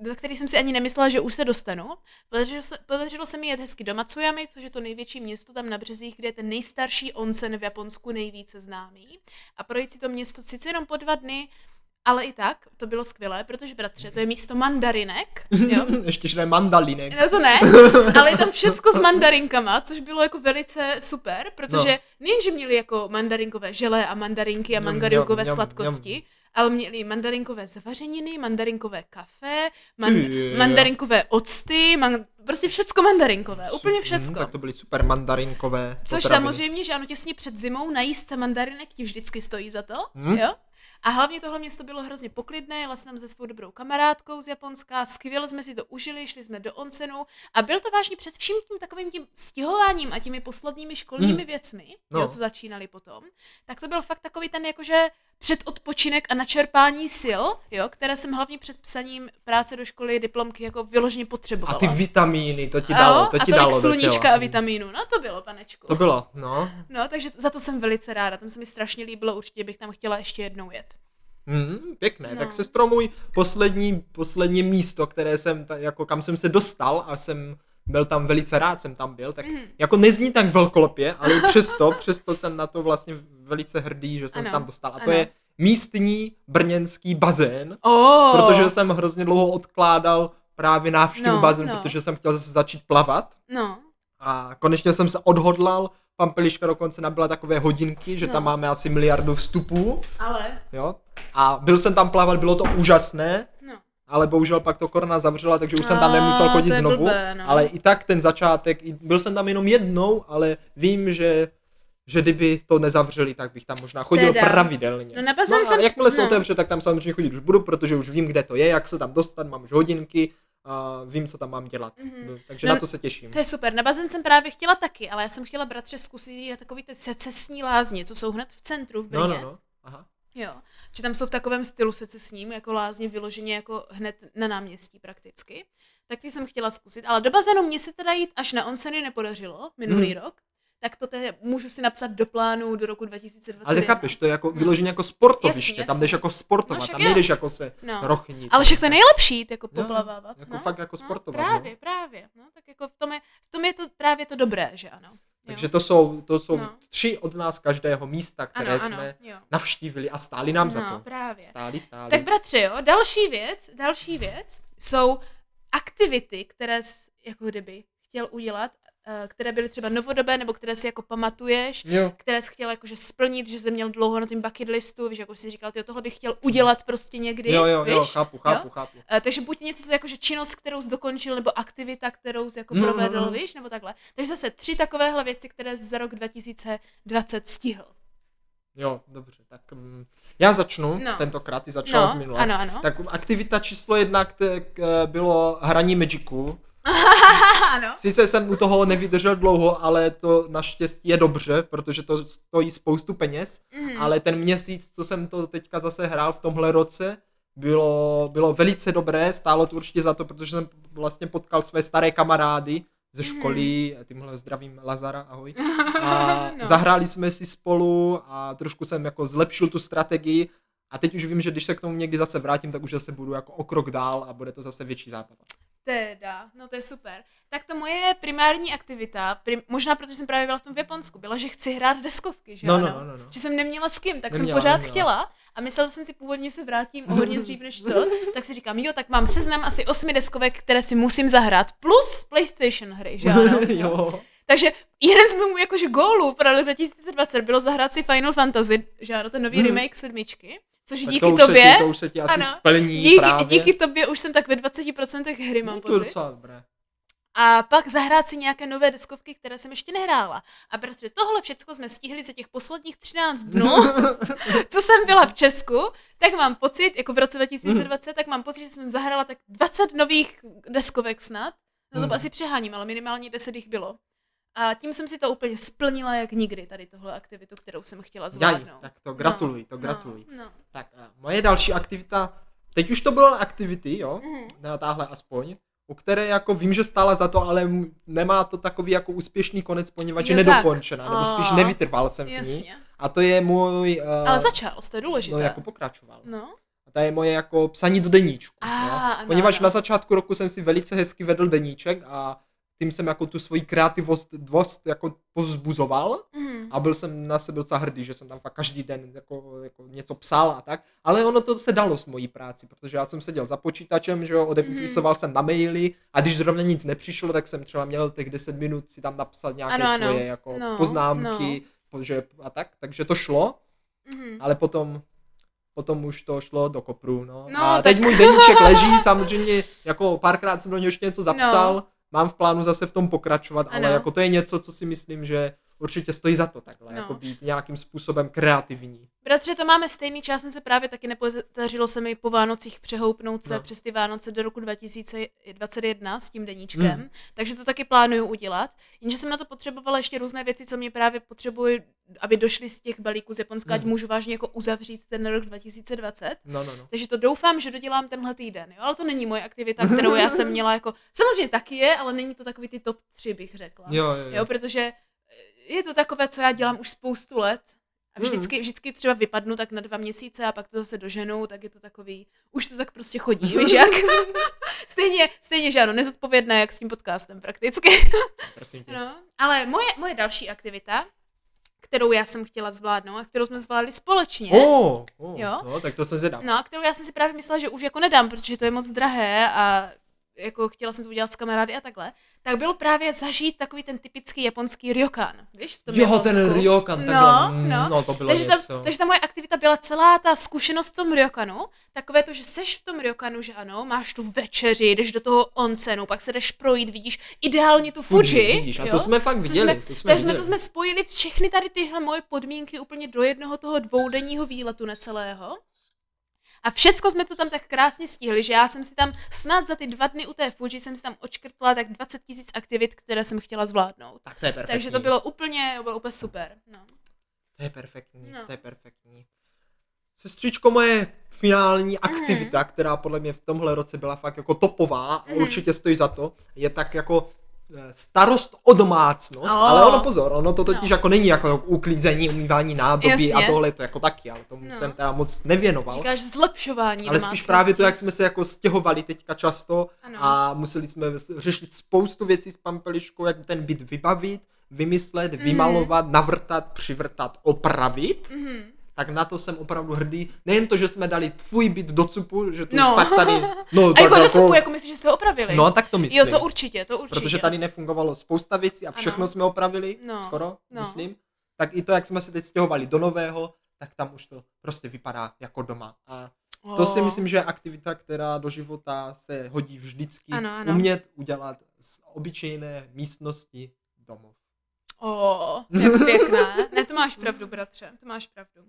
na který jsem si ani nemyslela, že už se dostanu. Podařilo se, podařilo se mi jet hezky do Matsuyamy, což je to největší město tam na březích, kde je ten nejstarší onsen v Japonsku nejvíce známý. A projít si to město sice jenom po dva dny, ale i tak, to bylo skvělé, protože bratře, to je místo mandarinek, jo, Ještě, že ne mandalinek. No to ne, ale je tam všecko s mandarinkama, což bylo jako velice super, protože No. nejenže měli jako mandarinkové žele a mandarinky a Mňam, mandarinkové sladkosti, ale měli mandarinkové zavařeniny, mandarinkové kafe, man, jo. mandarinkové octy, man, prostě všecko mandarinkové, úplně Hm, všecko. tak to byly super mandarinkové Což potraviny. samozřejmě, že ano, těsně před zimou najíst se mandarinek ti vždycky stojí za to, Hm? jo? A hlavně tohle město bylo hrozně poklidné, jela jsem se svou dobrou kamarádkou z Japonska, skvěle jsme si to užili, šli jsme do onsenu a byl to vážně před vším tím takovým tím stěhováním a těmi posledními školními Hm. věcmi, No. jo, co začínali potom, tak to byl fakt takový ten jakože předodpočinek a načerpání sil, jo, které jsem hlavně před psaním práce do školy, diplomky jako vyloženě A potřebovala. ty vitamíny, to ti Jo, dalo, to a ti tolik dalo sluníčka a vitamínu, no to bylo, panečku. To bylo, no. No, takže za to jsem velice ráda, tam se mi strašně líbilo, určitě bych tam chtěla ještě jednou jet. Hmm, pěkné. No. Tak sestro, můj poslední, poslední místo, které jsem, ta, jako kam jsem se dostal a jsem byl tam velice rád, jsem tam byl, tak Mhm. jako nezní tak velkolepě, ale přesto, přesto jsem na to vlastně velice hrdý, že jsem Ano, se tam dostal. A to ano. je místní brněnský bazén, Oh, protože jsem hrozně dlouho odkládal právě návštěvu No, bazénu, no. protože jsem chtěl zase začít plavat. No, A konečně jsem se odhodlal, Pampeliška dokonce nabila takové hodinky, že No. tam máme asi miliardu vstupů, ale, jo. A byl jsem tam plavat, bylo to úžasné, no. ale bohužel pak to korona zavřela, takže už jsem tam nemusel chodit znovu. blbé, no. Ale i tak ten začátek, byl jsem tam jenom jednou, ale vím, že že kdyby to nezavřeli, tak bych tam možná chodil Teda. pravidelně. No na bazén no a jsem- jakmile se no. otevře, tak tam samozřejmě chodit už budu, protože už vím, kde to je, jak se tam dostat, mám už hodinky, a vím, co tam mám dělat. Mhm. No, takže No, na to se těším. To je super, na bazén jsem právě chtěla taky, ale já jsem chtěla bratře zkusit jít na takový ty secesní lázně, co jsou hned v centru v Brně. No, no, no. Aha. Jo, že tam jsou v takovém stylu secesním, jako lázně vyloženě jako hned na náměstí prakticky. Tak ty jsem chtěla zkusit, ale do bazénu mě se teda jít až na onceny nepodařilo minulý Hmm. rok. Tak to tedy můžu si napsat do plánu do roku 2021. Ale chápeš, to je jako vyloženě jako sportoviště, Jasně, tam jasně. jdeš jako sportovat, No, tam jo. nejdeš jako se No. rochnit. Ale však to je nejlepší jít jako poplavávat. jako no. fakt jako no, sportovat, Právě, no. právě. No, tak jako v tom, je, v tom je to právě to dobré, že ano. Jo. Takže to jsou, to jsou No. tři od nás každého místa, které ano, ano, jsme jo. navštívili a stáli nám za no, to. právě. Stáli, stáli. Tak bratře, jo, další věc, další věc jsou aktivity, které jsi jako kdyby chtěl udělat, které byly třeba novodobé, nebo které si jako pamatuješ, jo. které jsi chtěl jakože splnit, že jsi měl dlouho na tom bucket listu, víš, jako jsi říkal, ty tohle bych chtěl udělat prostě někdy, jo, jo, víš? jo, chápu, chápu, chápu. Eh, takže buď něco jakože činnost, kterou jsi dokončil, nebo aktivita, kterou jsi jako No, no, provedl, no. víš, nebo takhle. Takže zase tři takovéhle věci, které jsi za rok 2020 stihl. Jo, dobře, tak mm, já začnu No. tentokrát, ty začala z No, minula. ano, ano. Tak aktivita číslo jedna k, k, bylo hraní Magicu. ano. Sice jsem u toho nevydržel dlouho, ale to naštěstí je dobře, protože to stojí spoustu peněz. Mhm. Ale ten měsíc, co jsem to teďka zase hrál v tomhle roce, bylo, bylo velice dobré, stálo to určitě za to, protože jsem vlastně potkal své staré kamarády ze Mhm. školy, tímhle zdravím Lazara, ahoj. A No. zahráli jsme si spolu a trošku jsem jako zlepšil tu strategii a teď už vím, že když se k tomu někdy zase vrátím, tak už zase budu jako o krok dál a bude to zase větší zábava. Teda, no to je super. Tak to moje primární aktivita, prim, možná protože jsem právě byla v tom v Japonsku, byla, že chci hrát deskovky, že No, ano? no, no, no. Že jsem neměla s kým, tak Neměla, jsem pořád neměla. chtěla a myslela jsem si původně, že se vrátím o hodně dřív než to, tak si říkám, jo, tak mám seznam asi osmi deskovek, které si musím zahrát, plus PlayStation hry, že ano? jo. Takže jeden z mých jakože gólů pro rok 2020 bylo zahrát si Final Fantasy, že ano, ten nový Mhm. remake sedmičky, což Tak díky to tobě, Se ti, to už se ti asi ano, splní díky, právě. díky tobě už jsem tak ve 20% hry, mám no, to pocit. docela dobré. A pak zahrát si nějaké nové deskovky, které jsem ještě nehrála. A protože tohle všechno jsme stihli za těch posledních 13 dnů, co jsem byla v Česku, tak mám pocit, jako v roce 2020, tak mám pocit, že jsem zahrála tak 20 nových deskovek snad. No to Mhm. asi přeháním, ale minimálně 10 jich bylo. A tím jsem si to úplně splnila jak nikdy, tady tohle aktivitu, kterou jsem chtěla Jaj, zvládnout. tak to gratuluji, to No, gratuluji. No, no. Tak a moje další aktivita, teď už to bylo aktivity, jo, Mhm. na táhle aspoň, u které jako vím, že stála za to, ale nemá to takový jako úspěšný konec, poněvadž je nedokončená, nebo spíš nevytrval jsem v ní. A to je můj... Uh, Ale začal, to je důležité. No jako pokračoval. No. A to je moje jako psaní do deníčku. A, jo. ano, Poněvadž ano. na začátku roku jsem si velice hezky vedl deníček a tím jsem jako tu svoji kreativost dost jako povzbuzoval Mhm. a byl jsem na sebe docela hrdý, že jsem tam fakt každý den jako, jako něco psal a tak, ale ono to se dalo s mojí práci, protože já jsem seděl za počítačem, že jo, odepisoval Mhm. jsem na maily a když zrovna nic nepřišlo, tak jsem třeba měl těch 10 minut si tam napsat nějaké Ano, ano. svoje jako No, poznámky, že, a tak, takže to šlo, Mhm. ale potom potom už to šlo do kopru, no. No, a tak- teď můj deníček leží, samozřejmě jako párkrát jsem do něj ještě něco zapsal, No. Mám v plánu zase v tom pokračovat, Ano. ale jako to je něco, co si myslím, že určitě stojí za to takhle, No. jako být nějakým způsobem kreativní. Bratře, to máme stejný čas, jsem se právě taky nepodařilo se mi po Vánocích přehoupnout se No. přes ty Vánoce do roku 2021 s tím deníčkem, Mm. takže to taky plánuju udělat. Jenže jsem na to potřebovala ještě různé věci, co mě právě potřebuji, aby došly z těch balíků z Japonska, ať Mm. můžu vážně jako uzavřít ten rok 2020. No, no, no. Takže to doufám, že dodělám tenhle týden, jo? ale to není moje aktivita, kterou já jsem měla jako, samozřejmě taky je, ale není to takový ty top 3, bych řekla. Jo, jo, Jo, jo. protože je to takové, co já dělám už spoustu let. A Hmm. vždycky, vždycky třeba vypadnu tak na dva měsíce a pak to zase doženou, tak je to takový, už to tak prostě chodí, víš jak? stejně, stejně, že ano, nezodpovědné jak s tím podcastem prakticky. No. Ale moje, moje další aktivita, kterou já jsem chtěla zvládnout a kterou jsme zvládli společně, Oh, oh, Jo? no, tak to jsem zvědav. no a kterou já jsem si právě myslela, že už jako nedám, protože to je moc drahé a jako chtěla jsem to udělat s kamarády a takhle, tak bylo právě zažít takový ten typický japonský ryokan, víš, v tom Jo, ten Japonsku. ryokan, No, takhle, mm, no. no, to bylo Takže něco. ta, takže ta moje aktivita byla celá ta zkušenost v tom ryokanu, takové to, že seš v tom ryokanu, že ano, máš tu večeři, jdeš do toho onsenu, pak se jdeš projít, vidíš ideálně tu Fuji, vidíš, a jo? to jsme fakt viděli, jsme, to jsme takže jsme viděli. to jsme spojili všechny tady tyhle moje podmínky úplně do jednoho toho dvoudenního výletu necelého. A všecko jsme to tam tak krásně stihli, že já jsem si tam snad za ty dva dny u té Fuji jsem si tam očkrtla tak 20 tisíc aktivit, které jsem chtěla zvládnout. Tak to je perfektní. Takže to bylo úplně, bylo úplně super. No. To je perfektní, No. to je perfektní. Sestřičko, moje finální Mhm. aktivita, která podle mě v tomhle roce byla fakt jako topová a Mhm. určitě stojí za to, je tak jako starost o domácnost, Oh. ale ono pozor, ono to totiž No. jako není jako uklízení, umývání nádoby Jasně. a tohle to jako taky, ale tomu No. jsem teda moc nevěnoval. Říkáš zlepšování Ale spíš právě to, jak jsme se jako stěhovali teďka často Ano. a museli jsme řešit spoustu věcí s pampeliškou, jak ten byt vybavit, vymyslet, Mhm. vymalovat, navrtat, přivrtat, opravit. Mhm. Tak na to jsem opravdu hrdý. Nejen to, že jsme dali tvůj byt do cupu, že to No. fakt tady... No, A jako do cupu, jako myslíš, že jste ho opravili? No, tak to myslím. Jo, to určitě, to určitě. Protože tady nefungovalo spousta věcí a všechno Ano. jsme opravili, No, skoro, no. myslím. Tak i to, jak jsme se teď stěhovali do nového, tak tam už to prostě vypadá jako doma. A to si Oh. myslím, že je aktivita, která do života se hodí vždycky. Ano, ano. Umět udělat z obyčejné místnosti domov. O, jak pěkné. Ne, to máš pravdu, bratře, to máš pravdu.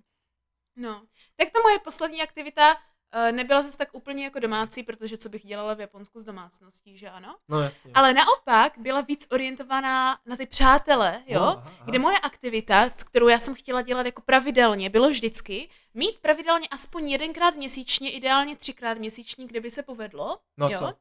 No, tak to moje poslední aktivita eh, nebyla zase tak úplně jako domácí, protože co bych dělala v Japonsku s domácností, že ano? No jasně. Ale naopak byla víc orientovaná na ty přátele, jo? No, aha, aha. Kde moje aktivita, kterou já jsem chtěla dělat jako pravidelně, bylo vždycky mít pravidelně aspoň jedenkrát měsíčně, ideálně třikrát měsíčně, kde by se povedlo, No jo? co?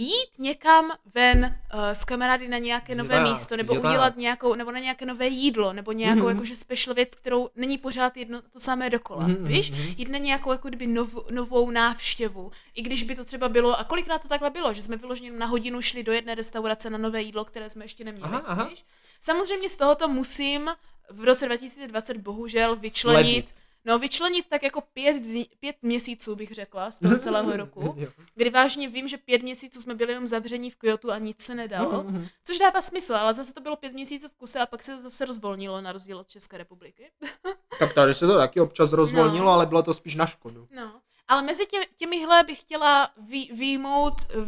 Jít někam ven uh, s kamarády na nějaké nové tak, místo, nebo je udělat nějakou, nebo na nějaké nové jídlo, nebo nějakou Mhm. jakože special věc, kterou není pořád jedno to samé dokola, Mhm, víš? mhm. Jít na nějakou jako kdyby nov, novou návštěvu, i když by to třeba bylo, a kolikrát to takhle bylo, že jsme vyloženě na hodinu šli do jedné restaurace na nové jídlo, které jsme ještě neměli, Aha, aha. víš? Samozřejmě z tohoto musím v roce 2020 bohužel vyčlenit Slevit. No, vyčlenit tak jako pět, dní, pět měsíců, bych řekla, z toho celého roku, kdy vážně vím, že pět měsíců jsme byli jenom zavření v Kyoto a nic se nedalo, Mhm, mhm. což dává smysl, ale zase to bylo pět měsíců v kuse a pak se to zase rozvolnilo na rozdíl od České republiky. Tak tady se to taky občas rozvolnilo, No. ale bylo to spíš na škodu. No, ale mezi tě, těmihle bych chtěla vý, výjmout uh,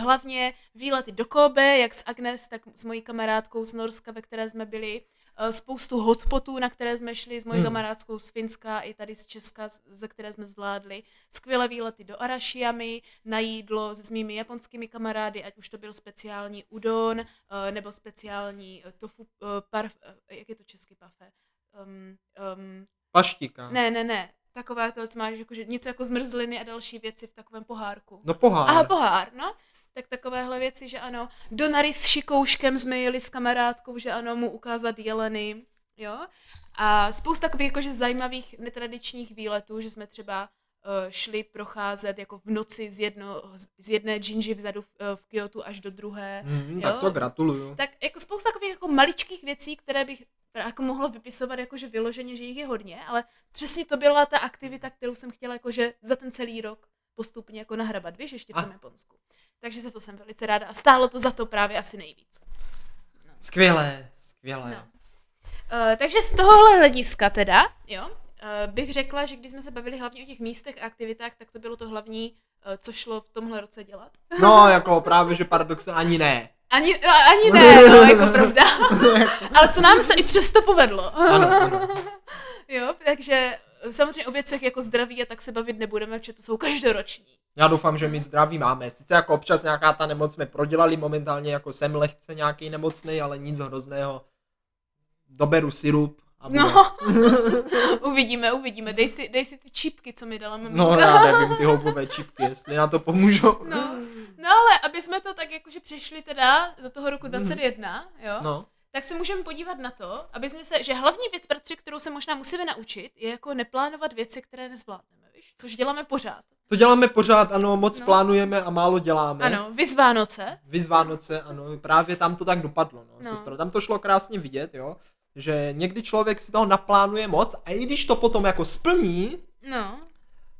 hlavně výlety do Kobe, jak s Agnes, tak s mojí kamarádkou z Norska, ve které jsme byli, spoustu hotpotů, na které jsme šli s mojí Hmm. kamarádkou z Finska i tady z Česka, ze které jsme zvládli. Skvělé výlety do Arashiami, na jídlo s mými japonskými kamarády, ať už to byl speciální udon, uh, nebo speciální uh, tofu, parf, jak je to český pafe? Um, um, Paštika. ne, ne, ne. Takové to, co máš jakože něco jako zmrzliny a další věci v takovém pohárku. No pohár. Aha, pohár, no. Tak takovéhle věci, že ano. Do Nary s šikouškem jsme jeli s kamarádkou, že ano, mu ukázat jeleny, jo. A spousta takových jakože zajímavých netradičních výletů, že jsme třeba uh, šli procházet jako v noci z, jedno, z jedné džinži vzadu v, uh, v Kyoto až do druhé. Mhm, Jo. tak to gratuluju. Tak jako spousta takových jako maličkých věcí, které bych jako mohla vypisovat jakože vyloženě, že jich je hodně, ale přesně to byla ta aktivita, kterou jsem chtěla jakože za ten celý rok postupně jako nahrabat, víš, ještě v tom A. Japonsku. Takže za to jsem velice ráda a stálo to za to právě asi nejvíc. Skvělé, skvělé. No. Uh, takže z tohohle hlediska teda, jo, uh, bych řekla, že když jsme se bavili hlavně o těch místech a aktivitách, tak to bylo to hlavní, uh, co šlo v tomhle roce dělat. No, jako právě, že paradoxně ani ne. Ani, no, ani ne, no, jako pravda. Ale co nám se i přesto povedlo. Ano, ano. Jo, takže samozřejmě o věcech jako zdraví a tak se bavit nebudeme, protože to jsou každoroční. Já doufám, že my zdraví máme. Sice jako občas nějaká ta nemoc jsme prodělali, momentálně jako jsem lehce nějaký nemocný, ale nic hrozného. Doberu sirup a bude. No, uvidíme, uvidíme. Dej si, dej si ty čipky, co mi dala maminka. no já nevím, ty houbové čipky, jestli na to pomůžou. No. no ale aby jsme to tak jakože přešli teda do toho roku 21, jo, no. Tak se můžeme podívat na to, aby jsme se, že hlavní věc, bratři, kterou se možná musíme naučit, je jako neplánovat věci, které nezvládneme, víš? Což děláme pořád. To děláme pořád, ano, moc No. plánujeme a málo děláme. Ano, vys Vánoce. Vánoce, ano, právě tam to tak dopadlo, no, No. sestro. Tam to šlo krásně vidět, jo, že někdy člověk si toho naplánuje moc a i když to potom jako splní, No,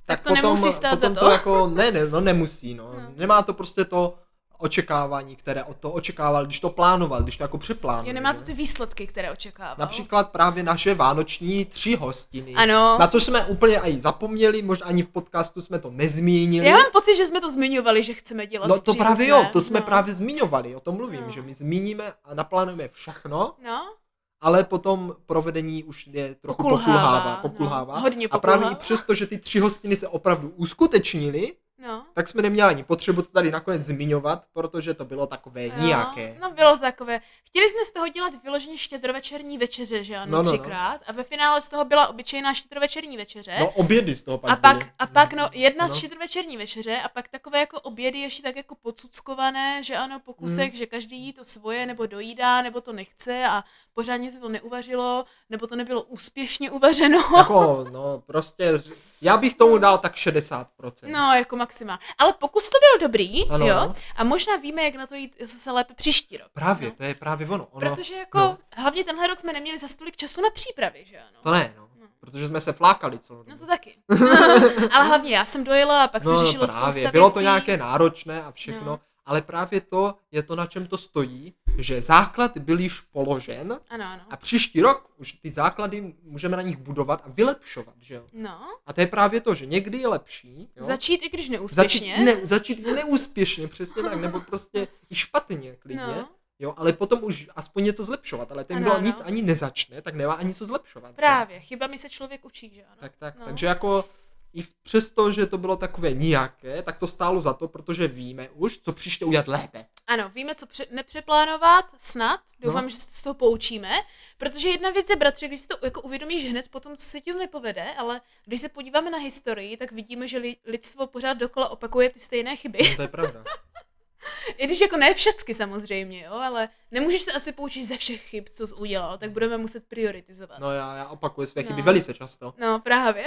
tak, to potom, nemusí stát potom za to to. jako, ne, ne, no nemusí. No. no. Nemá to prostě to očekávání, které o to očekával, když to plánoval, když to jako připlánuje. jo, nemá to ty výsledky, které očekával. Například právě naše vánoční tři hostiny. Ano. Na co jsme úplně i zapomněli, možná ani v podcastu jsme to nezmínili. Já mám pocit, že jsme to zmiňovali, že chceme dělat No to právě jo, to jsme no. právě zmiňovali, o tom mluvím, No. že my zmíníme a naplánujeme všechno, No, ale potom provedení už je trochu Pokulhává, pokulhává. no. pokulhává. Hodně a právě i pokulhává. přesto, že ty tři hostiny se opravdu uskutečnily, no. tak jsme neměli ani potřebu to tady nakonec zmiňovat, protože to bylo takové Jo, nijaké. No, bylo takové. Chtěli jsme z toho dělat vyloženě štědrovečerní večeře, že ano, No, no, no. třikrát. A ve finále z toho byla obyčejná štědrovečerní večeře. No obědy z toho pak a pak, byly. a pak, no, jedna No. z štědrovečerní večeře a pak takové jako obědy ještě tak jako pocuckované, že ano, po kusech, Mhm. že každý jí to svoje, nebo dojídá, nebo to nechce a pořádně se to neuvařilo, nebo to nebylo úspěšně uvařeno. Jako, no prostě, já bych tomu dal tak 60%. No, jako maximál. Ale pokus to byl dobrý, Ano, jo, ano. a možná víme, jak na to jít zase lépe příští rok. Právě, no. to je právě ono. ono Protože jako, no. hlavně tenhle rok jsme neměli za stolik času na přípravy, že ano? To ne, no. No. Protože jsme se flákali celou dobu. No to taky. Ale hlavně já jsem dojela a pak se řešilo No, právě. spousta Bylo věcí. to nějaké náročné a všechno, No. Ale právě to je to, na čem to stojí, že základ byl již položen Ano, ano. a příští rok už ty základy můžeme na nich budovat a vylepšovat, že jo. No, A to je právě to, že někdy je lepší, jo? začít i když začít, neúspěšně. ne, začít i neúspěšně, přesně tak, nebo prostě i špatně klidně, No. jo, ale potom už aspoň něco zlepšovat, ale ten, Ano, kdo ano. nic ani nezačne, tak nemá ani co zlepšovat. že jo. Právě, chybami se člověk učí, že ano? Tak, tak, no. takže jako i přesto, že to bylo takové nijaké, tak to stálo za to, protože víme už, co příště udělat lépe. Ano, víme, co pře- nepřeplánovat, snad. Doufám, No. že se z toho poučíme. Protože jedna věc je, bratře, když si to jako uvědomíš hned potom, co se ti to nepovede, ale když se podíváme na historii, tak vidíme, že li- lidstvo pořád dokola opakuje ty stejné chyby. No, to je pravda. I když jako ne všecky samozřejmě, jo, ale nemůžeš se asi poučit ze všech chyb, co jsi udělal, tak budeme muset prioritizovat. No já, já opakuju své chyby No. velice často. No, právě.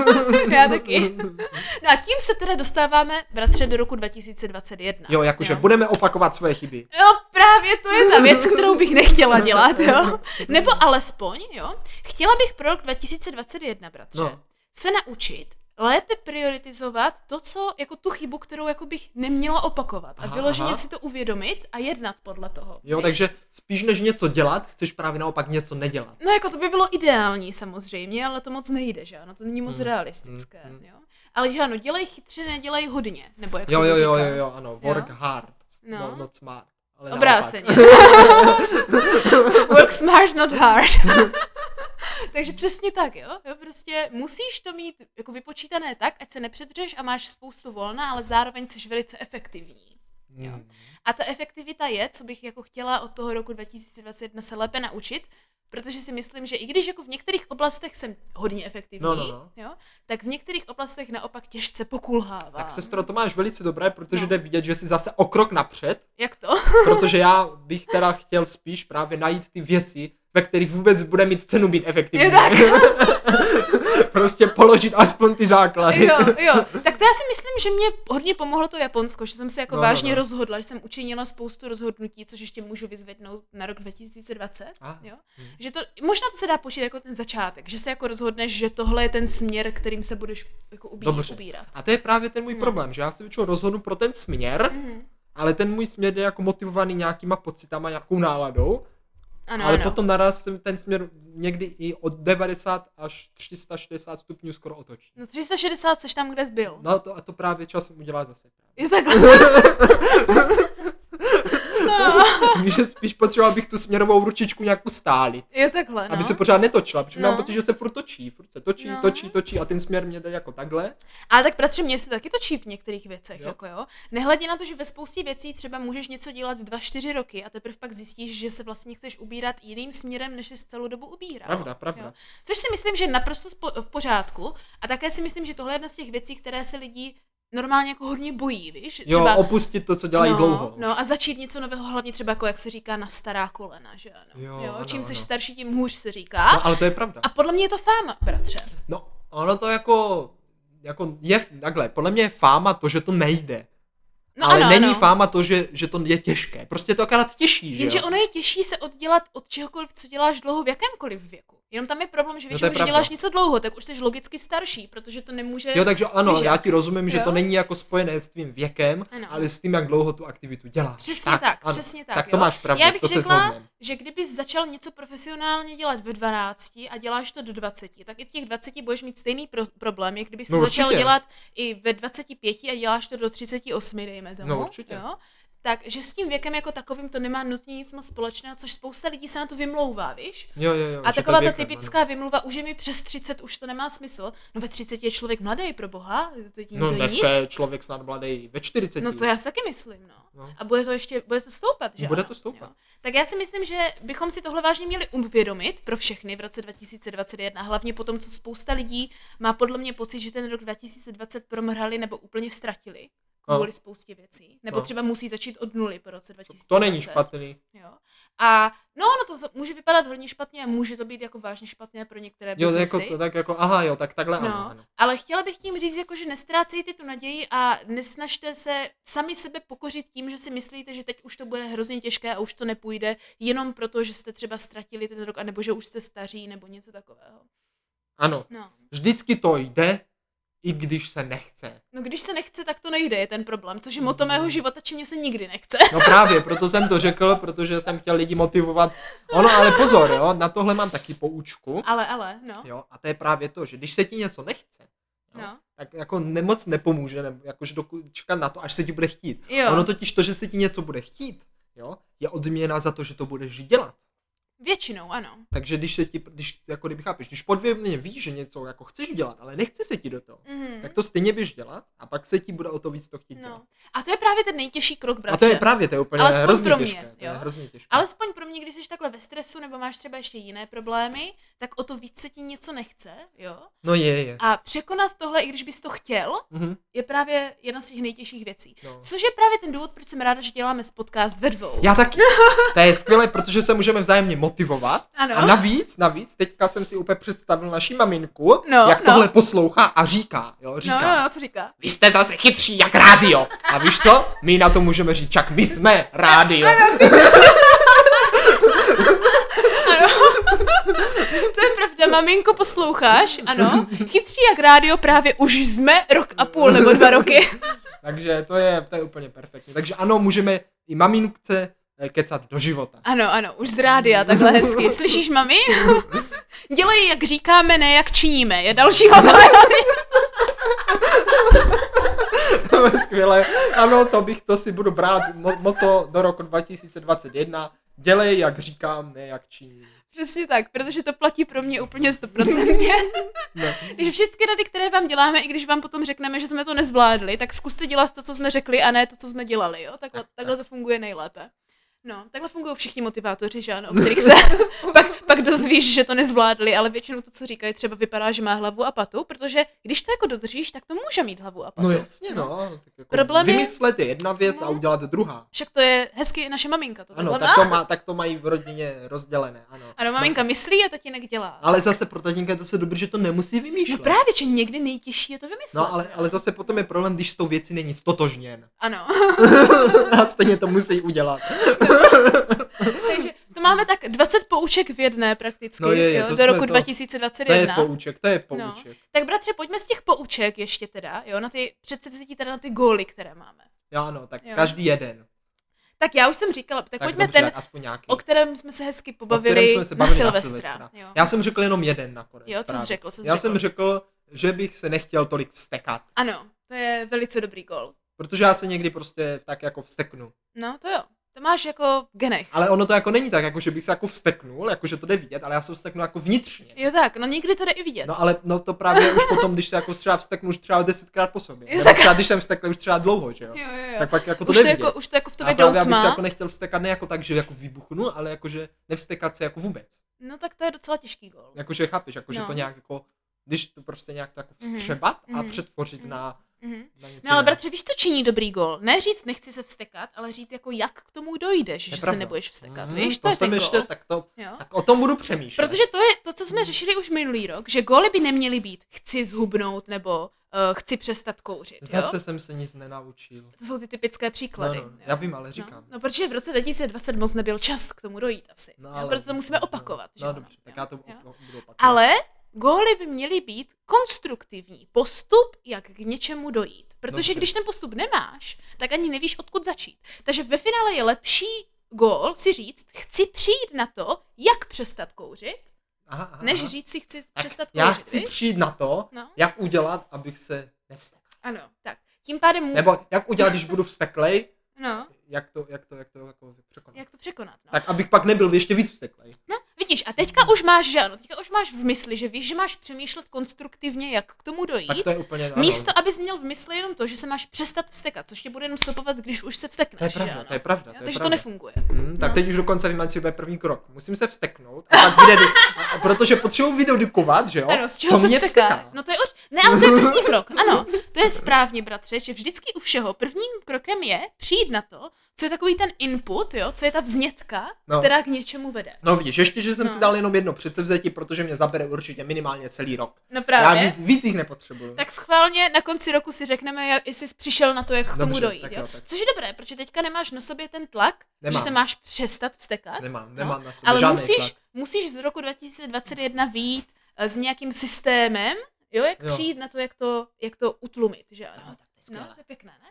Já taky. No a tím se teda dostáváme, bratře, do roku 2021. Jo, jakože budeme opakovat svoje chyby. Jo, právě to je ta věc, kterou bych nechtěla dělat, jo. Nebo alespoň, jo. Chtěla bych pro rok 2021, bratře, No. se naučit lépe prioritizovat to, co, jako tu chybu, kterou jako bych neměla opakovat. A Aha, vyloženě aha. si to uvědomit a jednat podle toho. Jo, víš? takže spíš než něco dělat, chceš právě naopak něco nedělat. No jako to by bylo ideální samozřejmě, ale to moc nejde, že ano, to není moc Hmm, realistické, hmm, jo. Ale že ano, dělej chytře, nedělej hodně, nebo jak Jo, se jo, jo, jo, jo, ano, work Jo? hard, No. no. not smart. Ale Obráceně. Work smart, not hard. Takže přesně tak, jo? jo? Prostě musíš to mít jako vypočítané tak, ať se nepředřeš a máš spoustu volna, ale zároveň jsi velice efektivní. Jo. Hmm. A ta efektivita je, co bych jako chtěla od toho roku 2021 se lépe naučit, protože si myslím, že i když jako v některých oblastech jsem hodně efektivní, No, no, no. Jo, tak v některých oblastech naopak těžce pokulhávám. Tak sestro, to máš velice dobré, protože No. jde vidět, že jsi zase o krok napřed, Jak to? protože já bych teda chtěl spíš právě najít ty věci, ve kterých vůbec bude mít cenu být efektivní. Je tak. prostě položit aspoň ty základy. jo, jo. Tak to já si myslím, že mě hodně pomohlo to Japonsko, že jsem se jako No, no, vážně no. rozhodla, že jsem učinila spoustu rozhodnutí, což ještě můžu vyzvednout na rok 2020. Ah, Jo? hm. Že to, možná to se dá počítat jako ten začátek, že se jako rozhodneš, že tohle je ten směr, kterým se budeš jako ubí, Dobře. ubírat. A to je právě ten můj No. problém, že já se většinou rozhodnu pro ten směr, Mhm. ale ten můj směr je jako motivovaný nějakýma pocitama, nějakou náladou, Ano, ale ano. potom naraz se ten směr někdy i od 90 až 360 stupňů skoro otočí. No 360 seš tam, kde jsi byl. No to, a to právě časem udělá zase. Je takhle. Takže spíš potřeboval bych tu směrovou ručičku nějak ustálit. je takhle, no. Aby se pořád netočila, protože No. mám pocit, že se furt točí, furt se točí, No. točí, točí a ten směr mě jde jako takhle. Ale tak bratře, mě se taky točí v některých věcech, Jo. jo. jako jo. Nehledě na to, že ve spoustě věcí třeba můžeš něco dělat dva, čtyři roky a teprve pak zjistíš, že se vlastně chceš ubírat jiným směrem, než jsi celou dobu ubíral. Pravda, pravda. Jo. Což si myslím, že je naprosto v pořádku a také si myslím, že tohle je jedna z těch věcí, které se lidi normálně jako hodně bojí, víš? Jo, opustit to, co dělají no, dlouho. No a začít něco nového, hlavně třeba jako jak se říká na stará kolena, že ano. Jo, ano, Čím jsi ano. starší, tím hůř se říká. No, ale to je pravda. A podle mě je to fáma, bratře. No, ono to jako, jako je takhle, podle mě je fáma to, že to nejde. No ale ano, není ano. fáma to, že, že to je těžké. Prostě je to akorát těžší, že Jenže jo? ono je těžší se oddělat od čehokoliv, co děláš dlouho v jakémkoliv věku. Jenom tam je problém, že No většinou, když pravda. děláš něco dlouho, tak už jsi logicky starší, protože to nemůže... Jo, takže ano, Víš já ti rozumím, že Jo? to není jako spojené s tvým věkem, Ano. ale s tím, jak dlouho tu aktivitu děláš. Přesně tak, tak ano. přesně tak. Tak to jo. máš pravdu, Já bych to se řekla, shodneme. že kdybys začal něco profesionálně dělat ve 12 a děláš to do 20, tak i v těch 20 budeš mít stejný pro- problém, jak kdybys No to začal dělat i ve 25 a děláš to do 38, dejme tomu. No určitě. Jo? Takže s tím věkem jako takovým to nemá nutně nic moc společného, což spousta lidí se na to vymlouvá, víš? Jo, jo, jo. A že taková ta typická vymluva, už je mi přes 30, už to nemá smysl. No ve 30 je člověk mladý, pro boha, to, je- Ano. No nic. je člověk snad mladý ve 40. No to já si taky myslím, no. No. A bude to ještě, bude to stoupat, že Bude ano? to stoupat. Jo. Tak já si myslím, že bychom si tohle vážně měli uvědomit pro všechny v roce 2021, hlavně po tom, co spousta lidí má podle mě pocit, že ten rok 2020 promrhali nebo úplně ztratili kvůli spoustě věcí. Nebo No. třeba musí začít od nuly po roce To, 2020. to není špatný. Jo. A no, ono to může vypadat hodně špatně a může to být jako vážně špatné pro některé Jo, biznesy. jako, to, tak jako, aha, jo, tak takhle ano, No, ano. ale chtěla bych tím říct, jako, že nestrácejte tu naději a nesnažte se sami sebe pokořit tím, že si myslíte, že teď už to bude hrozně těžké a už to nepůjde, jenom proto, že jste třeba ztratili ten rok, anebo že už jste staří, nebo něco takového. Ano, No. vždycky to jde, i když se nechce. no když se nechce, tak to nejde, je ten problém, což je moto mého života, či mě se nikdy nechce. No právě, proto jsem to řekl, protože jsem chtěl lidi motivovat. Ono, ale pozor, jo, na tohle mám taky poučku. ale, ale, no. Jo, a to je právě to, že když se ti něco nechce, jo, No. tak jako nemoc nepomůže, nebo jakože dokud čekat na to, až se ti bude chtít. Jo. Ono totiž to, že se ti něco bude chtít, jo, je odměna za to, že to budeš dělat. Většinou, ano. Takže když se ti, když, jako kdyby chápeš, když podvědomě víš, že něco jako chceš dělat, ale nechce se ti do toho, Mhm. tak to stejně běž dělat a pak se ti bude o to víc to chtít dělat. No. A to je právě ten nejtěžší krok, bratře. A to je právě, to je úplně Alespoň hrozně pro mě, těžké. To je jo. hrozně těžké. Alespoň pro mě, když jsi takhle ve stresu nebo máš třeba ještě jiné problémy, tak o to víc se ti něco nechce, jo? No je, je. A překonat tohle, i když bys to chtěl, Mhm. je právě jedna z těch nejtěžších věcí. No. Což je právě ten důvod, proč jsem ráda, že děláme podcast ve dvou. Já taky. To je skvělé, protože se můžeme vzájemně motivovat. Ano. A navíc, navíc, teďka jsem si úplně představil naši maminku, No, jak no. tohle poslouchá a říká, jo, No, říká. no, no, co říká? Vy jste zase chytří jak rádio. A víš co? My na to můžeme říct, čak my jsme rádio. To je pravda, maminko, posloucháš? Ano. Chytří jak rádio právě už jsme rok a půl nebo dva roky. Takže to je, to je úplně perfektní. Takže ano, můžeme i maminkce kecat do života. Ano, ano, už z rádia, takhle hezky. Slyšíš, mami? Dělej, jak říkáme, ne jak činíme. Je další To je skvělé. Ano, to bych, to si budu brát mo- moto do roku 2021. Dělej, jak říkám, ne jak činím. Přesně tak, protože to platí pro mě úplně stoprocentně. No. Takže všechny rady, které vám děláme, i když vám potom řekneme, že jsme to nezvládli, tak zkuste dělat to, co jsme řekli, a ne to, co jsme dělali, jo? Takhle, Tak, takhle to funguje nejlépe. No, takhle fungují všichni motivátoři, že ano, o kterých se pak, pak dozvíš, že to nezvládli, ale většinou to, co říkají, třeba vypadá, že má hlavu a patu, protože když to jako dodržíš, tak to může mít hlavu a patu. No jasně, no. Tak jako Problém vymyslet je jedna věc a No. udělat druhá. Však to je hezky naše maminka. To Ano, tak má. to, má, tak to mají v rodině rozdělené, ano. Ano, maminka myslí a tatínek dělá. Ale zase pro tatínka je to se dobrý, že to nemusí No vymýšlet. právě, že někdy nejtěžší je to vymyslet. No, ale, ale zase potom je problém, když s tou věcí není stotožněn. Ano. A stejně to musí udělat. Takže to máme tak 20 pouček v jedné prakticky, No je, je, jo, to do roku to- To 2021. je pouček, to je pouček. Tak bratře, pojďme z těch pouček ještě teda, jo, na ty předsevzetí teda na ty góly, které máme. Jo, ano, tak Jo. každý jeden. Tak já už jsem říkala, tak, Tak pojďme dobře, ten, aspoň nějaký. o kterém jsme se hezky O pobavili, jsme se na bavili Silvestra. Jo. Já jsem řekl jenom jeden nakonec. Jo, co jsi řekl, co jsi Já řekl? jsem řekl, že bych se nechtěl tolik vstekat. Ano, to je velice dobrý gól. Protože já se někdy prostě tak jako vsteknu. No, to jo. To máš jako v genech. Ale ono to jako není tak, jako že bych se jako vsteknul, jako že to jde vidět, ale já se vsteknu jako vnitřně. Jo tak, no někdy to jde i vidět. No ale no to právě už potom, když se jako třeba vsteknu už třeba desetkrát po sobě. Jo, Nebo tak- třeba když jsem vstekl už třeba dlouho, že jo. jo, jo, jo. Tak pak jako to už, jde to vidět. jako, už to jako v A tobě právě abych se doutmá. jako nechtěl vstekat ne jako tak, že jako vybuchnu, ale jako že nevstekat se jako vůbec. No tak to je docela těžký gól. Jakože chápeš, jako že No. to nějak jako, když to prostě nějak to jako Mhm. vstřebat a Mhm. přetvořit Mhm. na, Mhm. něco No ale bratře, víš, co činí dobrý gól? Ne říct, nechci se vstekat, ale říct jako jak k tomu dojdeš, To že je se pravda. nebudeš vstekat, Mhm, víš? To, to je jsem ten ještě, gól. tak to, Jo? tak o tom budu přemýšlet. Protože to je to, co jsme řešili už minulý rok, že góly by neměly být chci zhubnout nebo uh, chci přestat kouřit, jo? Zase jsem se nic nenaučil. To jsou ty typické příklady. No, no, jo? já vím, ale No, říkám. no, protože v roce 2020 moc nebyl čas k tomu dojít asi. No, jo? ale- Proto to musíme no, opakovat. že No, dobře, tak Jo? já to Jo? budu opakovat. Ale góly by měly být konstruktivní postup, jak k něčemu dojít. Protože Dobře. když ten postup nemáš, tak ani nevíš, odkud začít. Takže ve finále je lepší gól si říct, chci přijít na to, jak přestat kouřit, aha, aha, než říct si, chci Tak přestat já kouřit. chci víš? přijít na to, No. jak udělat, abych se nevstekl. Ano, tak. Tím pádem... Nebo jak udělat, když budu vsteklej, No, jak to, jak to, jak to jako překonat. jak to překonat, no. Tak abych pak nebyl ještě víc vsteklej. No, vidíš, a teďka už máš, že ano, teďka už máš v mysli, že víš, že máš přemýšlet konstruktivně, jak k tomu dojít. Tak to je úplně ano. Místo, abys měl v mysli jenom to, že se máš přestat vstekat, což tě bude jenom stopovat, když už se vstekneš. To je že pravda, ano? to je pravda, Jo, to je Takže to pravda. nefunguje. Hmm, tak No. teď už dokonce vím, co bude první krok. Musím se vsteknout a pak vydedu, a, a protože potřebuji vydedukovat, že jo? Ano, z čeho co se mě vsteká? vsteká. No to je už... Ne, ale to je první krok. Ano, to je správně, bratře, že vždycky u všeho prvním krokem je přijít na to, co je takový ten input, jo, co je ta vznětka, No. která k něčemu vede. No vidíš, ještě, že jsem No. si dal jenom jedno předsevzetí, protože mě zabere určitě minimálně celý rok. No Já právě. víc, víc jich nepotřebuju. Tak schválně na konci roku si řekneme, jak, jestli jsi přišel na to, jak k tomu dojít. tak jo? jo, tak. Což je dobré, protože teďka nemáš na sobě ten tlak, Nemám. že se máš přestat vstekat. Nemám, nemám na sobě No, ale žádný musíš, tlak. musíš z roku 2021 výjít eh, s nějakým systémem, jo, jak Jo. přijít na to, jak to, jak to utlumit, že ano? No, tak to je No, to je pěkné, ne?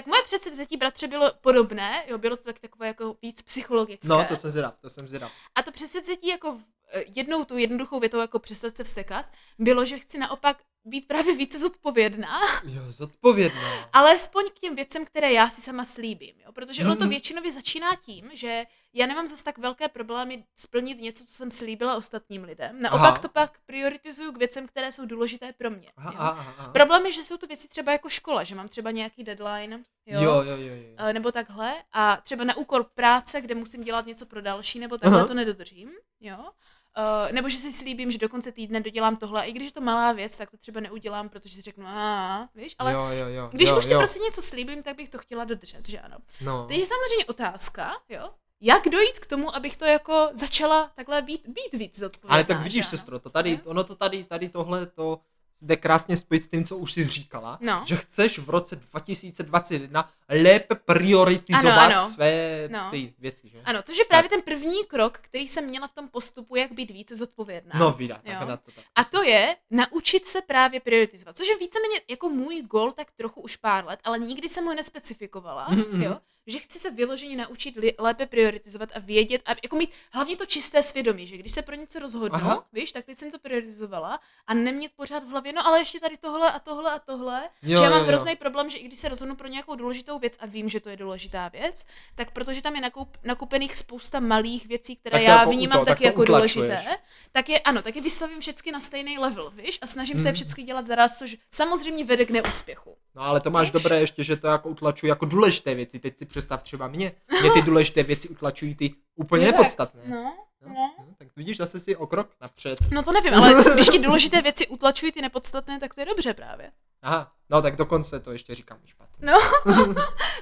Tak moje předsevzetí bratře bylo podobné, jo, bylo to tak takové jako víc psychologické. No, to jsem zvědav, to jsem zvědav. A to předsevzetí jako eh, jednou tu jednoduchou větou jako přestat se vstekat, bylo, že chci naopak být právě více zodpovědná, Jo, zodpovědná. alespoň k těm věcem, které já si sama slíbím, jo? protože ono to Mhm. většinově začíná tím, že já nemám zas tak velké problémy splnit něco, co jsem slíbila ostatním lidem. Naopak Aha. to pak prioritizuju k věcem, které jsou důležité pro mě. Aha, aha, aha. Problém je, že jsou to věci třeba jako škola, že mám třeba nějaký deadline, jo, Jo, jo, jo, jo. Eh, nebo takhle, a třeba na úkol práce, kde musím dělat něco pro další, nebo takhle Aha. to nedodržím, jo. Uh, nebo že si slíbím, že do konce týdne dodělám tohle, i když je to malá věc, tak to třeba neudělám, protože si řeknu, a víš, ale jo, jo, jo, když jo, už si jo. prostě něco slíbím, tak bych to chtěla dodržet, že ano. No. To je samozřejmě otázka, jo, jak dojít k tomu, abych to jako začala takhle být, být víc zodpovědná. Ale tak vidíš, sestro, to tady, ono to tady, tady tohle to jde krásně spojit s tím, co už jsi říkala, No. že chceš v roce 2021 lépe prioritizovat Ano, ano. své No. ty věci, že? Ano, což je právě ten první krok, který jsem měla v tom postupu, jak být více zodpovědná. No, vydá, tak to tak. A to je naučit se právě prioritizovat, což je víceméně jako můj gol tak trochu už pár let, ale nikdy jsem ho nespecifikovala, Mhm. jo, že chci se vyloženě naučit lépe prioritizovat a vědět a jako mít hlavně to čisté svědomí, že když se pro něco rozhodnu, Aha. víš, tak teď jsem to prioritizovala a nemět pořád v hlavě, no ale ještě tady tohle a tohle a tohle, Jo, že já mám jo, jo. hrozný problém, že i když se rozhodnu pro nějakou důležitou věc a vím, že to je důležitá věc, tak protože tam je nakup, nakupených spousta malých věcí, které Tak to já jako vnímám tak taky to jako utlačuješ. důležité, tak je, ano, tak je vystavím všechny na stejný level, víš, a snažím se Mhm. je všechny dělat zaraz, což samozřejmě vede k neúspěchu. No ale to máš dobré ještě, že to jako utlačuje jako důležité věci. Teď si představ třeba mě. Mě ty důležité věci utlačují ty úplně Je nepodstatné. No, No, no. no, tak vidíš zase si o krok napřed. No to nevím, ale když ti důležité věci utlačují ty nepodstatné, tak to je dobře právě. Aha, no tak dokonce to ještě říkám špatně. No,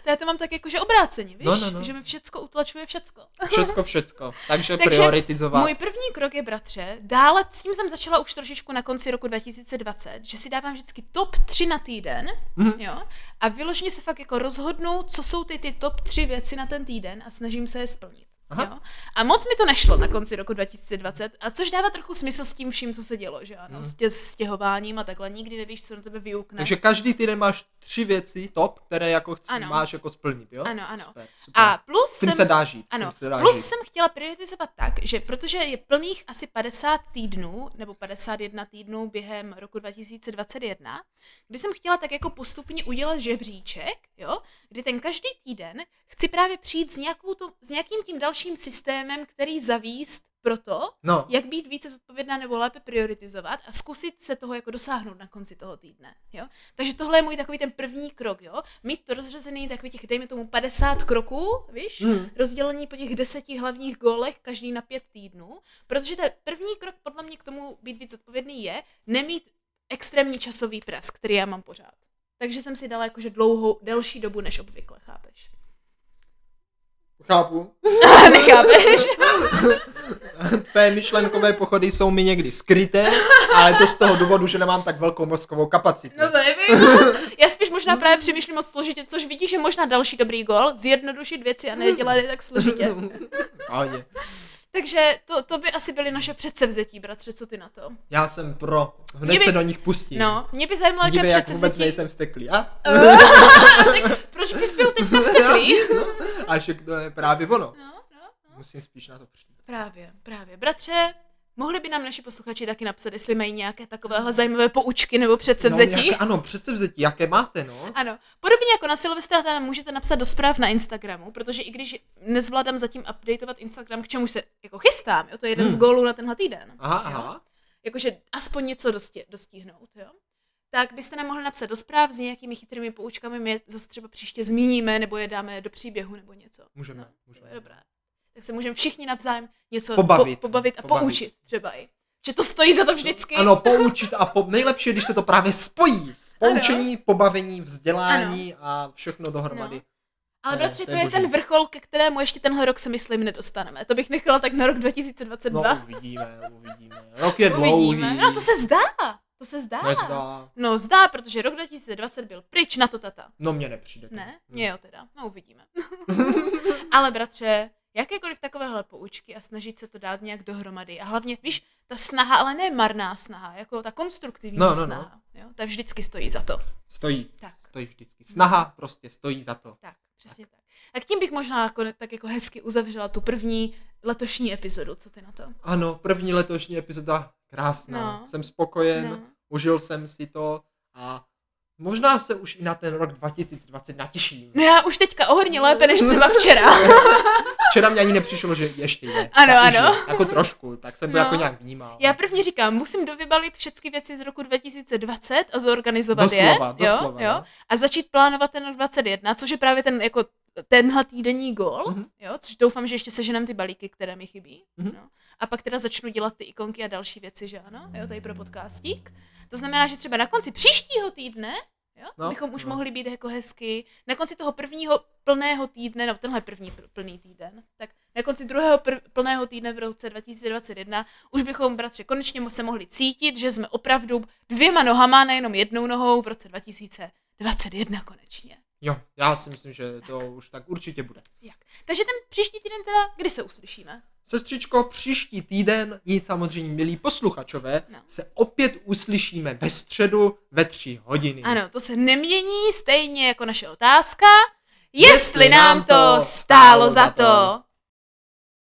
to já to mám tak jakože obráceně, víš, No, no, no. že mi všecko utlačuje všecko. Všecko, všecko. Takže, Takže prioritizovat. Můj první krok je, bratře, dále s tím jsem začala už trošičku na konci roku 2020, že si dávám vždycky top 3 na týden, Mhm. jo, a vyloženě se fakt jako rozhodnu, co jsou ty, ty top 3 věci na ten týden a snažím se je splnit. Aha. Jo? A moc mi to nešlo na konci roku 2020, a což dává trochu smysl s tím vším, co se dělo, že ano, Mhm. s tě stěhováním a takhle, nikdy nevíš, co na tebe vyukne. Takže každý týden máš tři věci top, které jako chci, Ano. máš jako splnit, jo? Ano, ano. Super, super. A plus s tím jsem... se dá žít. Ano, se dá plus žít. jsem chtěla prioritizovat tak, že protože je plných asi 50 týdnů, nebo 51 týdnů během roku 2021, kdy jsem chtěla tak jako postupně udělat žebříček, jo, kdy ten každý týden chci právě přijít s, nějakou to, s nějakým tím dalším systémem, který zavíst pro to, No, jak být více zodpovědná nebo lépe prioritizovat a zkusit se toho jako dosáhnout na konci toho týdne, jo. Takže tohle je můj takový ten první krok, jo. Mít to rozřazený takových těch, dejme tomu 50 kroků, víš, Mhm. rozdělení po těch deseti hlavních gólech, každý na pět týdnů, protože ten první krok podle mě k tomu být víc odpovědný je nemít extrémní časový pres, který já mám pořád. Takže jsem si dala jakože dlouhou, delší dobu než obvykle, chápeš? Chápu. Nechápeš? Tvé myšlenkové pochody jsou mi někdy skryté, ale to z toho důvodu, že nemám tak velkou mozkovou kapacitu. No to nevím. Já spíš možná právě přemýšlím moc složitě, což vidíš, že možná další dobrý gól, zjednodušit věci a nedělat je tak složitě. Pohodě. Takže to, to by asi byly naše předsevzetí, bratře, co ty na to? Já jsem pro. Hned Mě by- se do nich pustím. No, mě by zajímalo, jaké Dívej, jak vůbec předsevzetí... nejsem vzteklý. A? tak proč bys byl teďka vsteklý? No, a že to je právě ono. No, no. Musím spíš na to přijít. Právě, právě. Bratře, mohli by nám naši posluchači taky napsat, jestli mají nějaké takovéhle zajímavé poučky nebo předsevzetí? No, jaké, ano, předsevzetí, jaké máte, no? Ano, podobně jako na Silvestra nám můžete napsat do zpráv na Instagramu, protože i když nezvládám zatím updateovat Instagram, k čemu se jako chystám, jo, to je jeden Hmm. z gólů na tenhle týden. Aha, jo? aha. Jakože aspoň něco dosti, dostihnout, jo. Tak byste nám mohli napsat do zpráv s nějakými chytrými poučkami, my je zase třeba příště zmíníme, nebo je dáme do příběhu, nebo něco. Můžeme, No, to můžeme. je dobré. Tak se můžeme všichni navzájem něco Pobavit. Po, pobavit a Pobavit. poučit třeba i. Že to stojí za to vždycky. Ano, poučit a po... nejlepší je, když se to právě spojí. Poučení, pobavení, vzdělání a všechno dohromady. No. Ale Ne, bratře, to to je je ten vrchol, ke kterému ještě tenhle rok se myslím nedostaneme. To bych nechala tak na rok No 2022. uvidíme, uvidíme. Rok je dlouhý. Uvidíme. No to se zdá. To se zdá. Nezdá. No zdá, protože rok 2020 byl pryč na to tata. No mně nepřijde. Ne? Hm. Mně jo teda. No uvidíme. Ale bratře, jakékoliv takovéhle poučky a snažit se to dát nějak dohromady. A hlavně, víš, ta snaha, ale ne marná snaha, jako ta konstruktivní No, no, no. snaha. Jo? Ta vždycky stojí za to. Stojí. Tak, Stojí vždycky. Snaha prostě stojí za to. tak, přesně tak. A tím bych možná jako, tak jako hezky uzavřela tu první letošní epizodu. Co ty na to? Ano, první letošní epizoda krásná. No. Jsem spokojen. No. užil jsem si to a možná se už i na ten rok 2020 natěším. No já už teďka o hodně lépe než třeba včera. Včera mě ani nepřišlo, že ještě je. Ano, už ano. je, Jako trošku, tak jsem to No. jako nějak vnímal. Já prvně říkám, musím dovybalit všechny věci z roku 2020 a zorganizovat Doslova, je. doslova, jo, no. jo, a začít plánovat ten rok 21, což je právě ten jako tenhle týdenní gol, Mhm. jo, což doufám, že ještě seženem ty balíky, které mi chybí. Mhm. No. A pak teda začnu dělat ty ikonky a další věci, že ano, jo, tady pro podcastík. To znamená, že třeba na konci příštího týdne, jo, No, bychom už no. mohli být jako hezky, na konci toho prvního plného týdne, no tenhle první pl- plný týden, tak na konci druhého plného týdne v roce 2021 už bychom, bratře, konečně se mohli cítit, že jsme opravdu dvěma nohama, nejenom jednou nohou v roce 2021 konečně. Jo, já si myslím, že to už tak určitě bude. Jak? Takže ten příští týden teda, kdy se uslyšíme? Sestřičko, příští týden i samozřejmě, milí posluchačové, No. se opět uslyšíme ve středu ve tři hodiny. Ano, to se nemění, stejně jako naše otázka. Jestli nám to stálo za to.